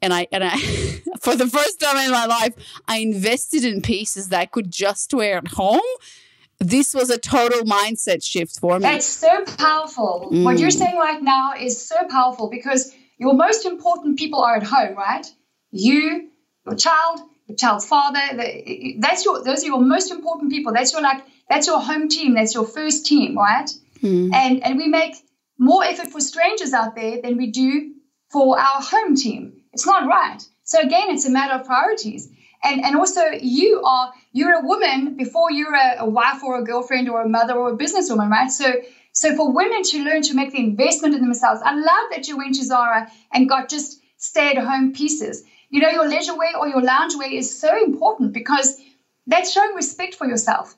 and I and I for the first time in my life I invested in pieces that I could just wear at home. This was a total mindset shift for me. It's so powerful. Mm. What you're mm. saying right now is so powerful because your most important people are at home, right? You, your child, your child's father. That's your those are your most important people. That's your like that's your home team. That's your first team, right? Mm. And and we make more effort for strangers out there than we do for our home team. It's not right. So again, it's a matter of priorities. And, and also you are you're a woman before you're a, a wife or a girlfriend or a mother or a businesswoman, right? So So for women to learn to make the investment in themselves, I love that you went to Zara and got just stay at home pieces. You know, your leisure wear or your lounge wear is so important because that's showing respect for yourself.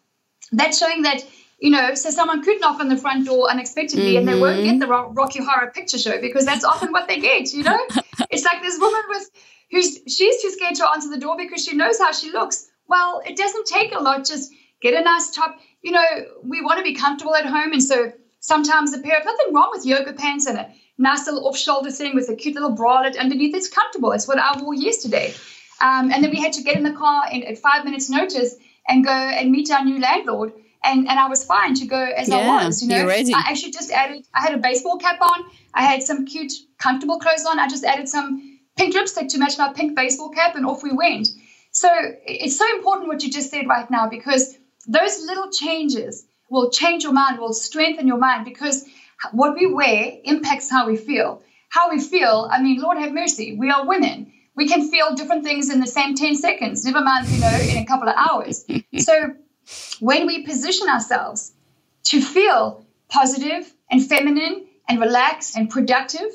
That's showing that, you know, so someone could knock on the front door unexpectedly mm-hmm. and they won't get the Rocky Horror Picture Show because that's often what they get, you know? it's like this woman with who's she's too scared to answer the door because she knows how she looks. Well, it doesn't take a lot. Just get a nice top. You know, we want to be comfortable at home, and so sometimes a pair of nothing wrong with yoga pants and a nice little off-shoulder thing with a cute little bralette underneath. It's comfortable. It's what I wore yesterday. Um, and then we had to get in the car in, at five minutes' notice and go and meet our new landlord. And, and I was fine to go as yeah, I was. You know, I actually just added. I had a baseball cap on. I had some cute, comfortable clothes on. I just added some pink lipstick to match my pink baseball cap, and off we went. So it's so important what you just said right now because those little changes will change your mind, will strengthen your mind because what we wear impacts how we feel. How we feel, I mean, Lord have mercy, we are women. We can feel different things in the same 10 seconds, never mind, you know, in a couple of hours. so when we position ourselves to feel positive and feminine and relaxed and productive,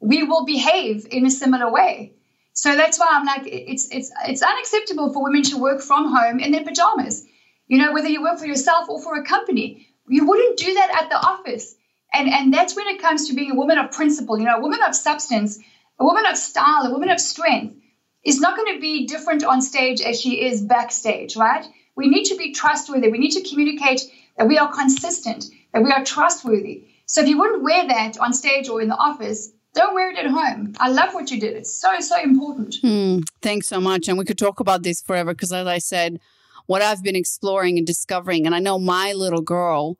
we will behave in a similar way. So that's why I'm like, it's it's it's unacceptable for women to work from home in their pajamas. You know, whether you work for yourself or for a company, you wouldn't do that at the office. And and that's when it comes to being a woman of principle, you know, a woman of substance, a woman of style, a woman of strength is not going to be different on stage as she is backstage, right? We need to be trustworthy. We need to communicate that we are consistent, that we are trustworthy. So if you wouldn't wear that on stage or in the office, don't wear it at home. I love what you did. It's so, so important. Mm, thanks so much. And we could talk about this forever because, as I said, what I've been exploring and discovering, and I know my little girl,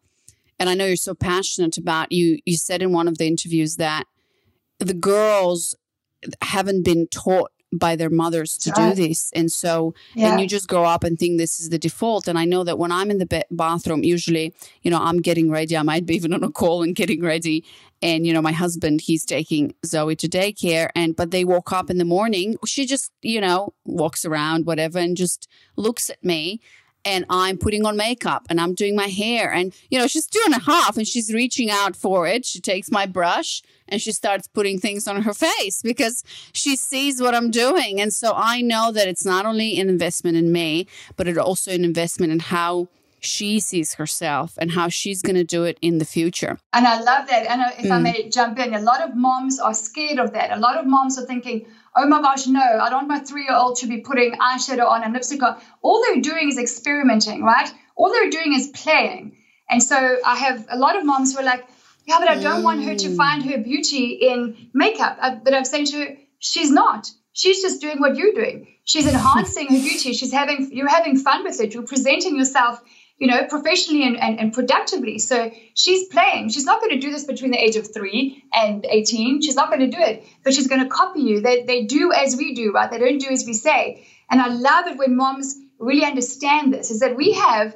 and I know you're so passionate about you. You said in one of the interviews that the girls haven't been taught by their mothers to do this. And so, yeah. and you just grow up and think this is the default. And I know that when I'm in the be- bathroom, usually, you know, I'm getting ready. I might be even on a call and getting ready. And, you know, my husband, he's taking Zoe to daycare. And, but they woke up in the morning. She just, you know, walks around, whatever, and just looks at me and I'm putting on makeup and I'm doing my hair. And, you know, she's two and a half and she's reaching out for it. She takes my brush and she starts putting things on her face because she sees what I'm doing. And so I know that it's not only an investment in me, but it's also an investment in how she sees herself and how she's going to do it in the future. And I love that. And if mm. I may jump in, a lot of moms are scared of that. A lot of moms are thinking, oh my gosh, no, I don't want my three year old to be putting eyeshadow on and lipstick on. All they're doing is experimenting, right? All they're doing is playing. And so I have a lot of moms who are like, yeah, but I don't mm. want her to find her beauty in makeup. Uh, but I'm saying to her, she's not. She's just doing what you're doing. She's enhancing her beauty. She's having, you're having fun with it. You're presenting yourself you know, professionally and, and, and, productively. So she's playing. She's not going to do this between the age of three and 18. She's not going to do it, but she's going to copy you. They, they do as we do, right? They don't do as we say. And I love it when moms really understand this is that we have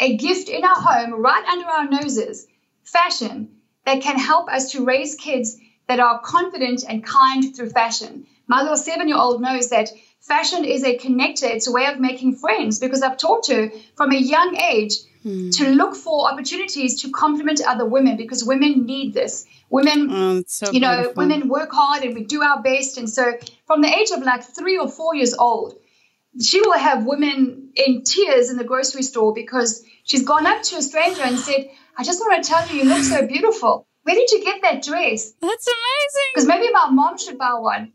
a gift in our home right under our noses, fashion, that can help us to raise kids that are confident and kind through fashion. My little seven year old knows that fashion is a connector. It's a way of making friends because I've taught her from a young age hmm. to look for opportunities to compliment other women because women need this. Women, oh, so you know, beautiful. women work hard and we do our best. And so from the age of like three or four years old, she will have women in tears in the grocery store because she's gone up to a stranger and said, I just want to tell you, you look so beautiful. Where did you get that dress? That's amazing. Because maybe my mom should buy one.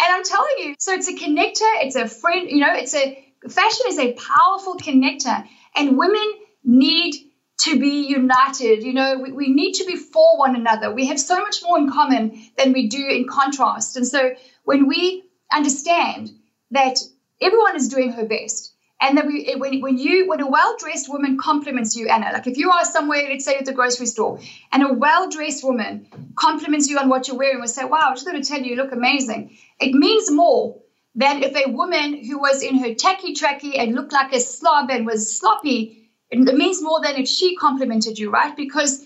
And I'm telling you, so it's a connector, it's a friend, you know, it's a fashion is a powerful connector. And women need to be united. You know, we, we need to be for one another. We have so much more in common than we do in contrast. And so when we understand that everyone is doing her best, and then we, when, when you, when a well-dressed woman compliments you, Anna, like if you are somewhere, let's say at the grocery store, and a well-dressed woman compliments you on what you're wearing, will say, "Wow, I'm just going to tell you, you look amazing." It means more than if a woman who was in her tacky tracky and looked like a slob and was sloppy. It means more than if she complimented you, right? Because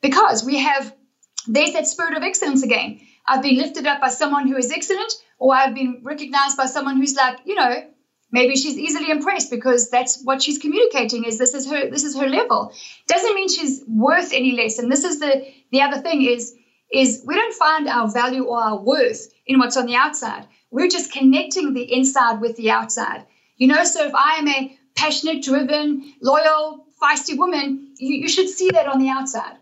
because we have there's that spirit of excellence again. I've been lifted up by someone who is excellent, or I've been recognized by someone who's like, you know, maybe she's easily impressed because that's what she's communicating is this is her this is her level. Doesn't mean she's worth any less. And this is the the other thing is is we don't find our value or our worth in what's on the outside. We're just connecting the inside with the outside. You know so if i am a passionate driven loyal feisty woman you, you should see that on the outside.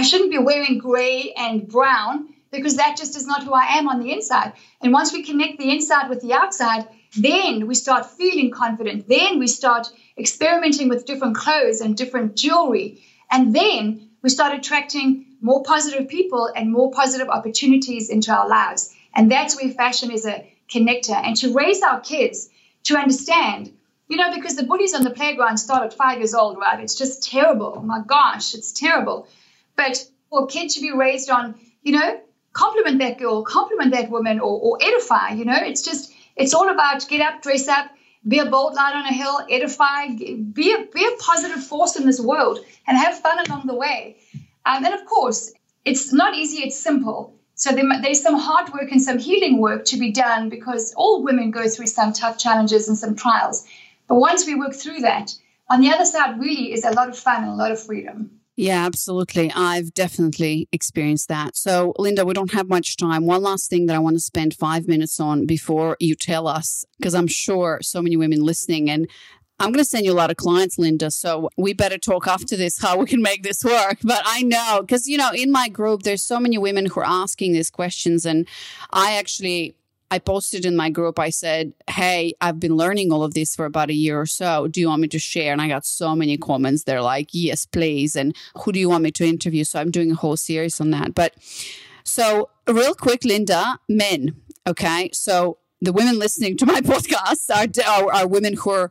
I shouldn't be wearing gray and brown because that just is not who i am on the inside. And once we connect the inside with the outside then we start feeling confident. Then we start experimenting with different clothes and different jewelry. And then we start attracting more positive people and more positive opportunities into our lives. And that's where fashion is a connector. And to raise our kids to understand, you know, because the bullies on the playground start at five years old, right? It's just terrible. Oh my gosh, it's terrible. But for kids to be raised on, you know, compliment that girl, compliment that woman, or, or edify, you know, it's just it's all about get up, dress up, be a bold light on a hill, edify, be a, be a positive force in this world, and have fun along the way. Um, and of course, it's not easy, it's simple. So there, there's some hard work and some healing work to be done because all women go through some tough challenges and some trials. But once we work through that, on the other side really is a lot of fun and a lot of freedom. Yeah, absolutely. I've definitely experienced that. So, Linda, we don't have much time. One last thing that I want to spend five minutes on before you tell us, because I'm sure so many women listening, and I'm going to send you a lot of clients, Linda. So we better talk after this how we can make this work. But I know because, you know, in my group, there's so many women who are asking these questions. And I actually I posted in my group, I said, Hey, I've been learning all of this for about a year or so. Do you want me to share? And I got so many comments. They're like, Yes, please. And who do you want me to interview? So I'm doing a whole series on that. But so, real quick, Linda, men. Okay. So the women listening to my podcast are, are, are women who are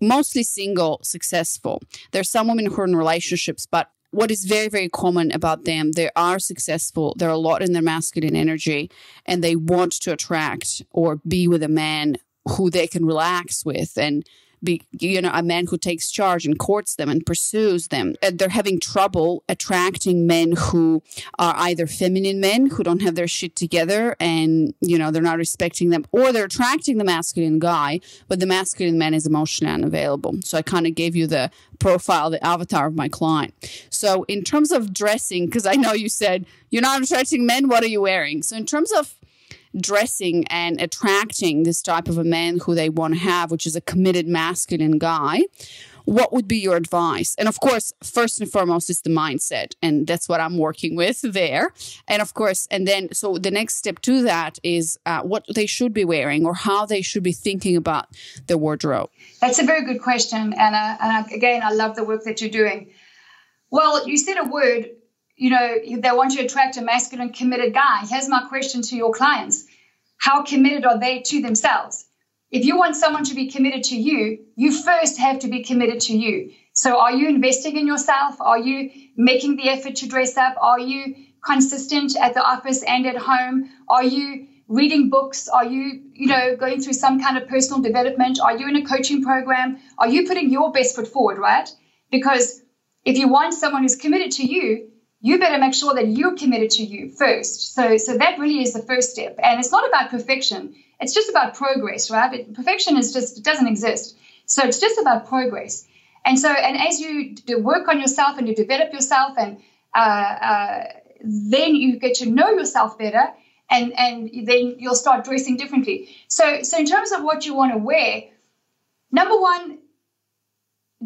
mostly single, successful. There's some women who are in relationships, but what is very very common about them they are successful they're a lot in their masculine energy and they want to attract or be with a man who they can relax with and be you know a man who takes charge and courts them and pursues them. And they're having trouble attracting men who are either feminine men who don't have their shit together and you know they're not respecting them or they're attracting the masculine guy but the masculine man is emotionally unavailable. So i kind of gave you the profile the avatar of my client. So in terms of dressing because i know you said you're not attracting men what are you wearing? So in terms of dressing and attracting this type of a man who they want to have, which is a committed masculine guy, what would be your advice? And of course, first and foremost is the mindset. And that's what I'm working with there. And of course, and then so the next step to that is uh, what they should be wearing or how they should be thinking about their wardrobe. That's a very good question. And, uh, and again, I love the work that you're doing. Well, you said a word you know, they want to attract a masculine, committed guy. Here's my question to your clients How committed are they to themselves? If you want someone to be committed to you, you first have to be committed to you. So, are you investing in yourself? Are you making the effort to dress up? Are you consistent at the office and at home? Are you reading books? Are you, you know, going through some kind of personal development? Are you in a coaching program? Are you putting your best foot forward, right? Because if you want someone who's committed to you, you better make sure that you're committed to you first. So, so that really is the first step. And it's not about perfection. It's just about progress, right? It, perfection is just, it doesn't exist. So it's just about progress. And so, and as you work on yourself and you develop yourself and uh, uh, then you get to know yourself better and, and then you'll start dressing differently. So, so in terms of what you want to wear, number one,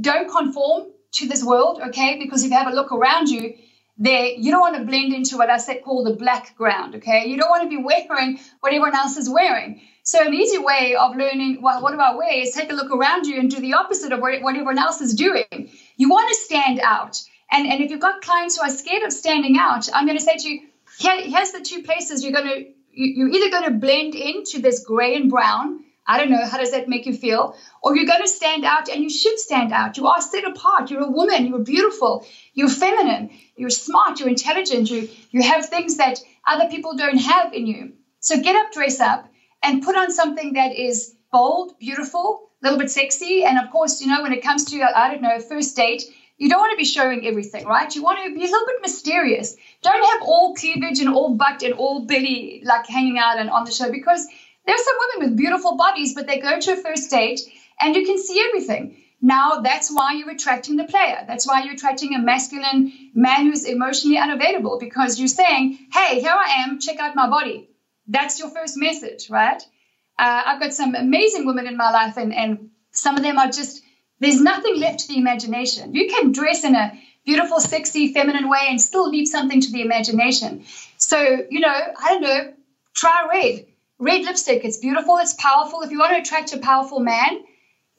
don't conform to this world, okay? Because if you have a look around you, there you don't want to blend into what I said call the black ground. Okay, you don't want to be wearing what everyone else is wearing. So an easy way of learning well, what do I wear is take a look around you and do the opposite of what everyone else is doing. You want to stand out. And, and if you've got clients who are scared of standing out, I'm going to say to you, here, here's the two places you're going to, you, are either going to blend into this gray and brown. I don't know, how does that make you feel? Or you're going to stand out and you should stand out. You are set apart. You're a woman. You're beautiful. You're feminine you're smart, you're intelligent, you, you have things that other people don't have in you. So get up, dress up, and put on something that is bold, beautiful, a little bit sexy. And of course, you know, when it comes to, I don't know, first date, you don't want to be showing everything, right? You want to be a little bit mysterious. Don't have all cleavage and all butt and all belly like hanging out and on the show because there's some women with beautiful bodies, but they go to a first date and you can see everything. Now that's why you're attracting the player. That's why you're attracting a masculine man who's emotionally unavailable because you're saying, hey, here I am, check out my body. That's your first message, right? Uh, I've got some amazing women in my life, and, and some of them are just, there's nothing left to the imagination. You can dress in a beautiful, sexy, feminine way and still leave something to the imagination. So, you know, I don't know, try red. Red lipstick, it's beautiful, it's powerful. If you want to attract a powerful man,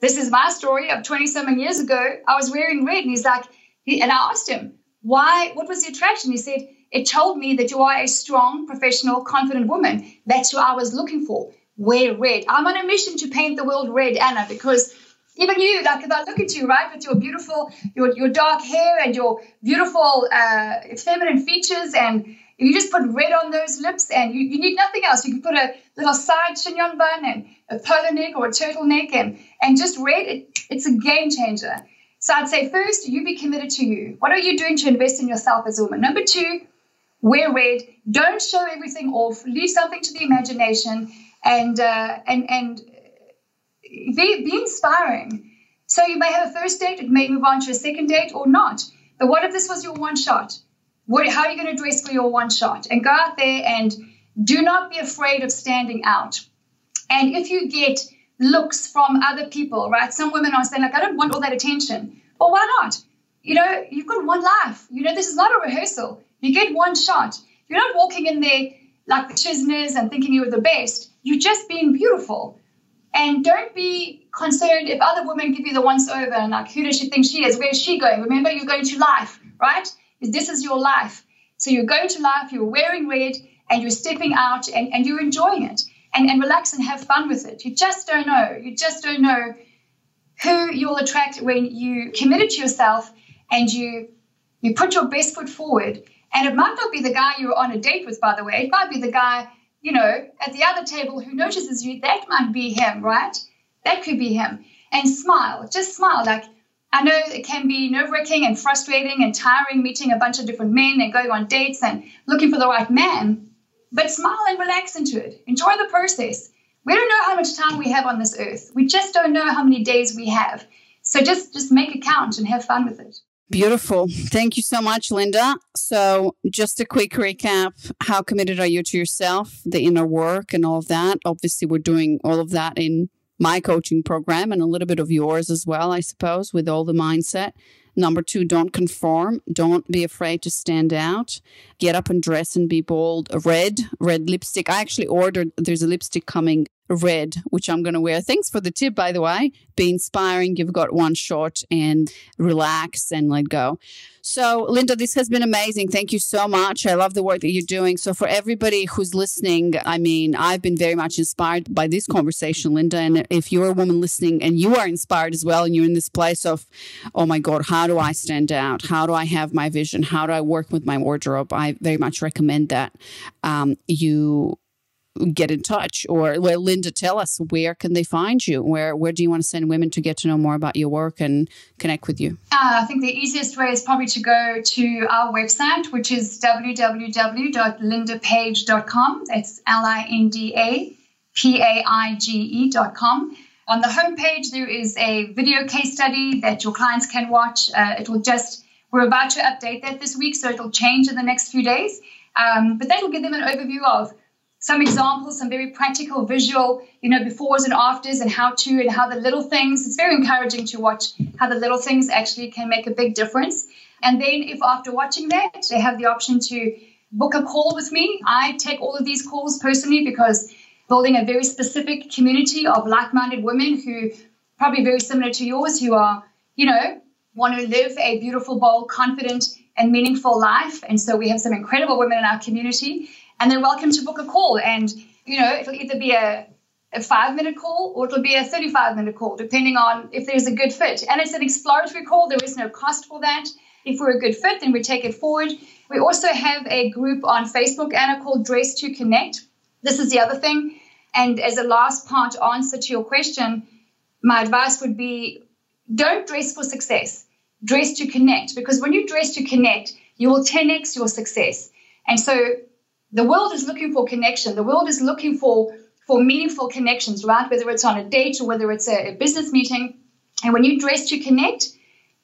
this is my story of 20 something years ago. I was wearing red, and he's like, and I asked him, why, what was the attraction? He said, it told me that you are a strong, professional, confident woman. That's what I was looking for. Wear red. I'm on a mission to paint the world red, Anna, because even you, like if I look at you, right, with your beautiful, your, your dark hair and your beautiful uh, feminine features, and you just put red on those lips, and you, you need nothing else. You can put a little side chignon bun and a polo neck or a turtleneck, and and just red. It, it's a game changer. So I'd say first, you be committed to you. What are you doing to invest in yourself as a woman? Number two, wear red. Don't show everything off. Leave something to the imagination, and uh, and and be, be inspiring. So you may have a first date, it may move on to a second date or not. But what if this was your one shot? What, how are you going to dress for your one shot? And go out there and do not be afraid of standing out. And if you get looks from other people, right? Some women are saying, like, I don't want all that attention. Well, why not? You know, you've got one life. You know, this is not a rehearsal. You get one shot. You're not walking in there like the Chisners and thinking you're the best. You're just being beautiful. And don't be concerned if other women give you the once over and like, who does she think she is? Where is she going? Remember, you're going to life, right? This is your life. So you're going to life, you're wearing red, and you're stepping out and, and you're enjoying it. And, and relax and have fun with it. You just don't know. You just don't know who you'll attract when you committed to yourself and you you put your best foot forward. And it might not be the guy you're on a date with, by the way. It might be the guy you know, at the other table who notices you, that might be him, right? That could be him. And smile, just smile. Like, I know it can be nerve wracking and frustrating and tiring meeting a bunch of different men and going on dates and looking for the right man, but smile and relax into it. Enjoy the process. We don't know how much time we have on this earth. We just don't know how many days we have. So just just make it count and have fun with it. Beautiful. Thank you so much, Linda. So, just a quick recap how committed are you to yourself, the inner work, and all of that? Obviously, we're doing all of that in my coaching program and a little bit of yours as well, I suppose, with all the mindset. Number two, don't conform. Don't be afraid to stand out. Get up and dress and be bold. Red, red lipstick. I actually ordered, there's a lipstick coming red, which I'm going to wear. Thanks for the tip, by the way. Be inspiring. You've got one shot and relax and let go. So, Linda, this has been amazing. Thank you so much. I love the work that you're doing. So, for everybody who's listening, I mean, I've been very much inspired by this conversation, Linda. And if you're a woman listening and you are inspired as well, and you're in this place of, oh my God, how do I stand out? How do I have my vision? How do I work with my wardrobe? I very much recommend that um, you get in touch or well, Linda, tell us where can they find you? Where where do you want to send women to get to know more about your work and connect with you? Uh, I think the easiest way is probably to go to our website, which is www.lindapaige.com. That's L I N D A P A I G E.com. On the homepage, there is a video case study that your clients can watch. Uh, it will just, we're about to update that this week, so it'll change in the next few days. Um, but that will give them an overview of some examples, some very practical visual, you know, befores and afters and how to and how the little things, it's very encouraging to watch how the little things actually can make a big difference. And then if after watching that, they have the option to book a call with me, I take all of these calls personally because building a very specific community of like-minded women who probably very similar to yours who are, you know, want to live a beautiful, bold, confident, and meaningful life. And so we have some incredible women in our community and they're welcome to book a call. And, you know, it'll either be a, a five minute call or it'll be a 35 minute call, depending on if there's a good fit. And it's an exploratory call, there is no cost for that. If we're a good fit, then we take it forward. We also have a group on Facebook, Anna, called Dress to Connect. This is the other thing. And as a last part answer to your question, my advice would be don't dress for success, dress to connect. Because when you dress to connect, you will 10x your success. And so the world is looking for connection. The world is looking for for meaningful connections, right? Whether it's on a date or whether it's a, a business meeting. And when you dress to connect,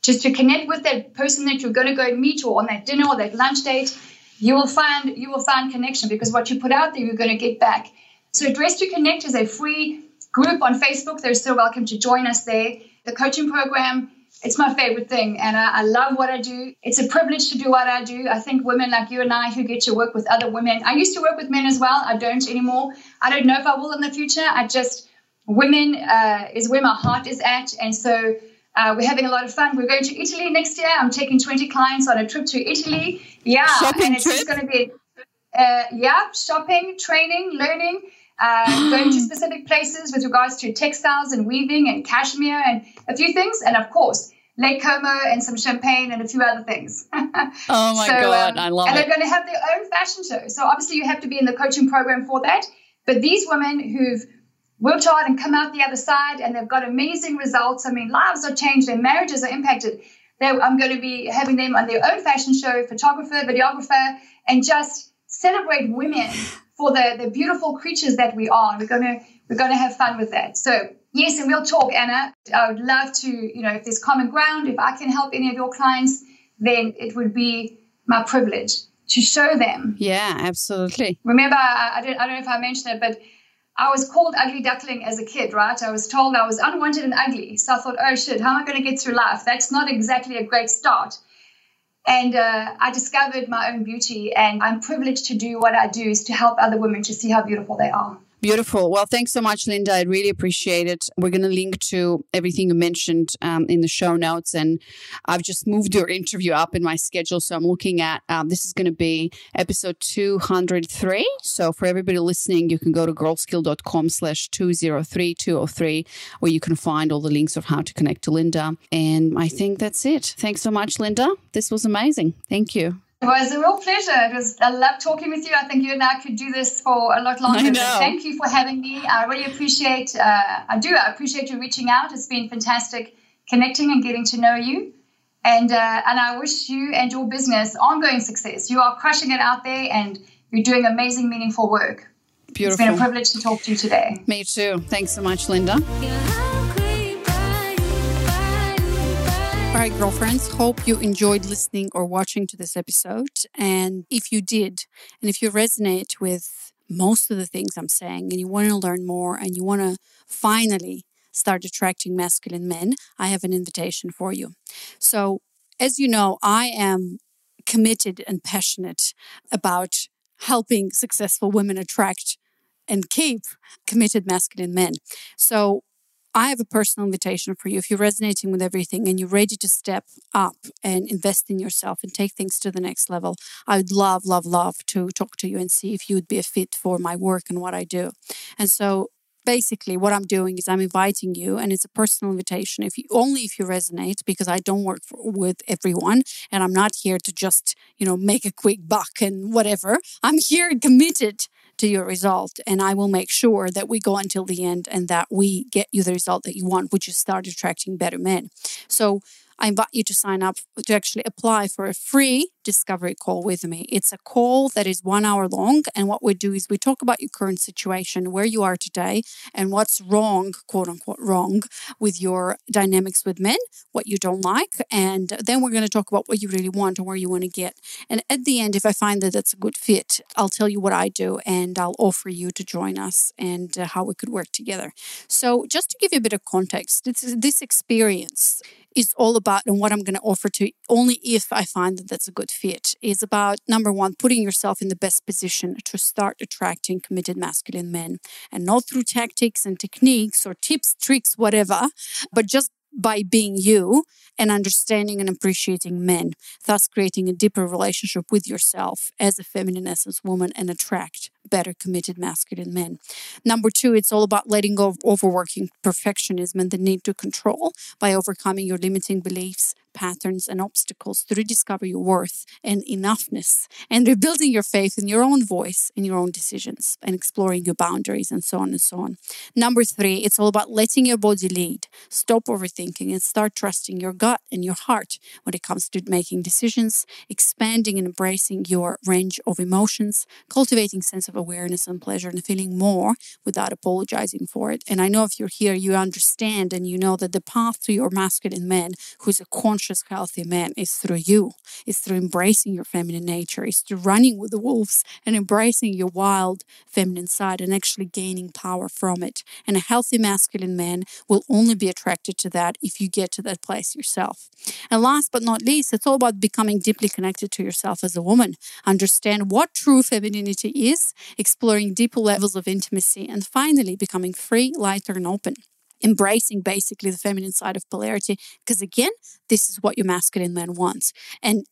just to connect with that person that you're going to go meet or on that dinner or that lunch date, you will find you will find connection because what you put out there, you're going to get back. So Dress to Connect is a free group on Facebook. They're so welcome to join us there. The coaching program, it's my favorite thing, and I, I, love what I do. It's a privilege to do what I do. I think women like you and I who get to work with other women. I used to work with men as well. I don't anymore. I don't know if I will in the future. I just women uh, is where my heart is at, and so. Uh, we're having a lot of fun. We're going to Italy next year. I'm taking 20 clients on a trip to Italy. Yeah, shopping and it's trip? just going to be, uh, yeah, shopping, training, learning uh, going to specific places with regards to textiles and weaving and cashmere and a few things. And of course, Lake Como and some champagne and a few other things. oh my so, God, um, I love and it. And they're going to have their own fashion show. So obviously, you have to be in the coaching program for that. But these women who've worked hard and come out the other side and they've got amazing results. I mean, lives are changed, their marriages are impacted. They're, I'm going to be having them on their own fashion show, photographer, videographer, and just celebrate women for the, the beautiful creatures that we are. We're gonna we're gonna have fun with that. So yes, and we'll talk, Anna. I would love to, you know, if there's common ground, if I can help any of your clients, then it would be my privilege to show them. Yeah, absolutely. Remember, I, I, don't, I don't know if I mentioned it, but I was called ugly duckling as a kid, right? I was told I was unwanted and ugly. So I thought, oh shit, how am I going to get through life? That's not exactly a great start. And uh, I discovered my own beauty, and I'm privileged to do what I do is to help other women to see how beautiful they are. Beautiful. Well, thanks so much, Linda. I really appreciate it. We're going to link to everything you mentioned um, in the show notes. And I've just moved your interview up in my schedule. So I'm looking at um, this is going to be episode 203. So for everybody listening, you can go to girlskill.com slash 203 203, where you can find all the links of how to connect to Linda. And I think that's it. Thanks so much, Linda. This was amazing. Thank you. It was a real pleasure. It was I love talking with you. I think you and I could do this for a lot longer. Thank you for having me. I really appreciate. Uh, I do. I appreciate you reaching out. It's been fantastic connecting and getting to know you. And uh, and I wish you and your business ongoing success. You are crushing it out there, and you're doing amazing, meaningful work. Beautiful. It's been a privilege to talk to you today. Me too. Thanks so much, Linda. All right, girlfriends, hope you enjoyed listening or watching to this episode. And if you did, and if you resonate with most of the things I'm saying, and you want to learn more, and you want to finally start attracting masculine men, I have an invitation for you. So, as you know, I am committed and passionate about helping successful women attract and keep committed masculine men. So, I have a personal invitation for you. If you're resonating with everything and you're ready to step up and invest in yourself and take things to the next level, I would love, love, love to talk to you and see if you would be a fit for my work and what I do. And so basically what i'm doing is i'm inviting you and it's a personal invitation if you only if you resonate because i don't work for, with everyone and i'm not here to just you know make a quick buck and whatever i'm here committed to your result. And I will make sure that we go until the end and that we get you the result that you want, which is start attracting better men. So I invite you to sign up to actually apply for a free discovery call with me. It's a call that is one hour long. And what we do is we talk about your current situation, where you are today, and what's wrong, quote unquote, wrong with your dynamics with men, what you don't like. And then we're going to talk about what you really want and where you want to get. And at the end, if I find that that's a good fit, I'll tell you what I do and I'll offer you to join us and uh, how we could work together. So, just to give you a bit of context, this, this experience is all about and what I'm going to offer to only if I find that that's a good fit is about number one, putting yourself in the best position to start attracting committed masculine men. And not through tactics and techniques or tips, tricks, whatever, but just by being you and understanding and appreciating men, thus creating a deeper relationship with yourself as a feminine essence woman and attract better committed masculine men. Number two, it's all about letting go of overworking perfectionism and the need to control by overcoming your limiting beliefs, patterns and obstacles to rediscover your worth and enoughness and rebuilding your faith in your own voice in your own decisions and exploring your boundaries and so on and so on. Number three, it's all about letting your body lead. Stop overthinking and start trusting your gut and your heart when it comes to making decisions, expanding and embracing your range of emotions, cultivating sense of awareness and pleasure and feeling more without apologizing for it. And I know if you're here, you understand and you know that the path to your masculine man who's a conscious, healthy man is through you. It's through embracing your feminine nature. It's through running with the wolves and embracing your wild feminine side and actually gaining power from it. And a healthy masculine man will only be attracted to that if you get to that place yourself. And last but not least, it's all about becoming deeply connected to yourself as a woman. Understand what true femininity is, exploring deeper levels of intimacy, and finally becoming free, lighter, and open. Embracing basically the feminine side of polarity because again this is what your masculine man wants. And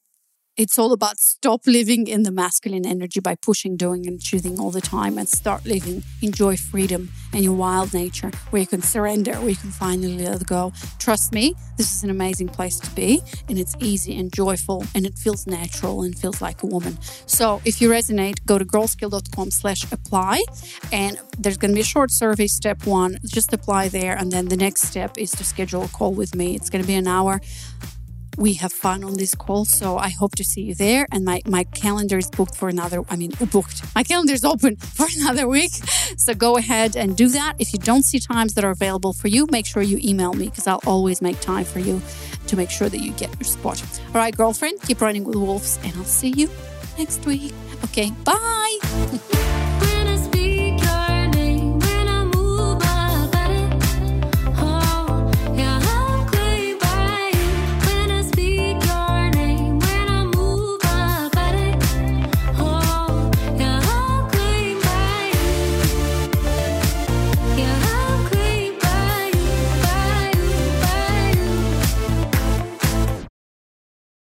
it's all about stop living in the masculine energy by pushing, doing, and choosing all the time and start living, enjoy freedom and your wild nature where you can surrender, where you can finally let go. Trust me, this is an amazing place to be and it's easy and joyful and it feels natural and feels like a woman. So if you resonate, go to girlskill.com slash apply and there's going to be a short survey, step one, just apply there. And then the next step is to schedule a call with me. It's going to be an hour we have fun on this call. So I hope to see you there. And my, my calendar is booked for another, I mean, booked. My calendar is open for another week. So go ahead and do that. If you don't see times that are available for you, make sure you email me because I'll always make time for you to make sure that you get your spot. All right, girlfriend, keep running with wolves and I'll see you next week. Okay, bye.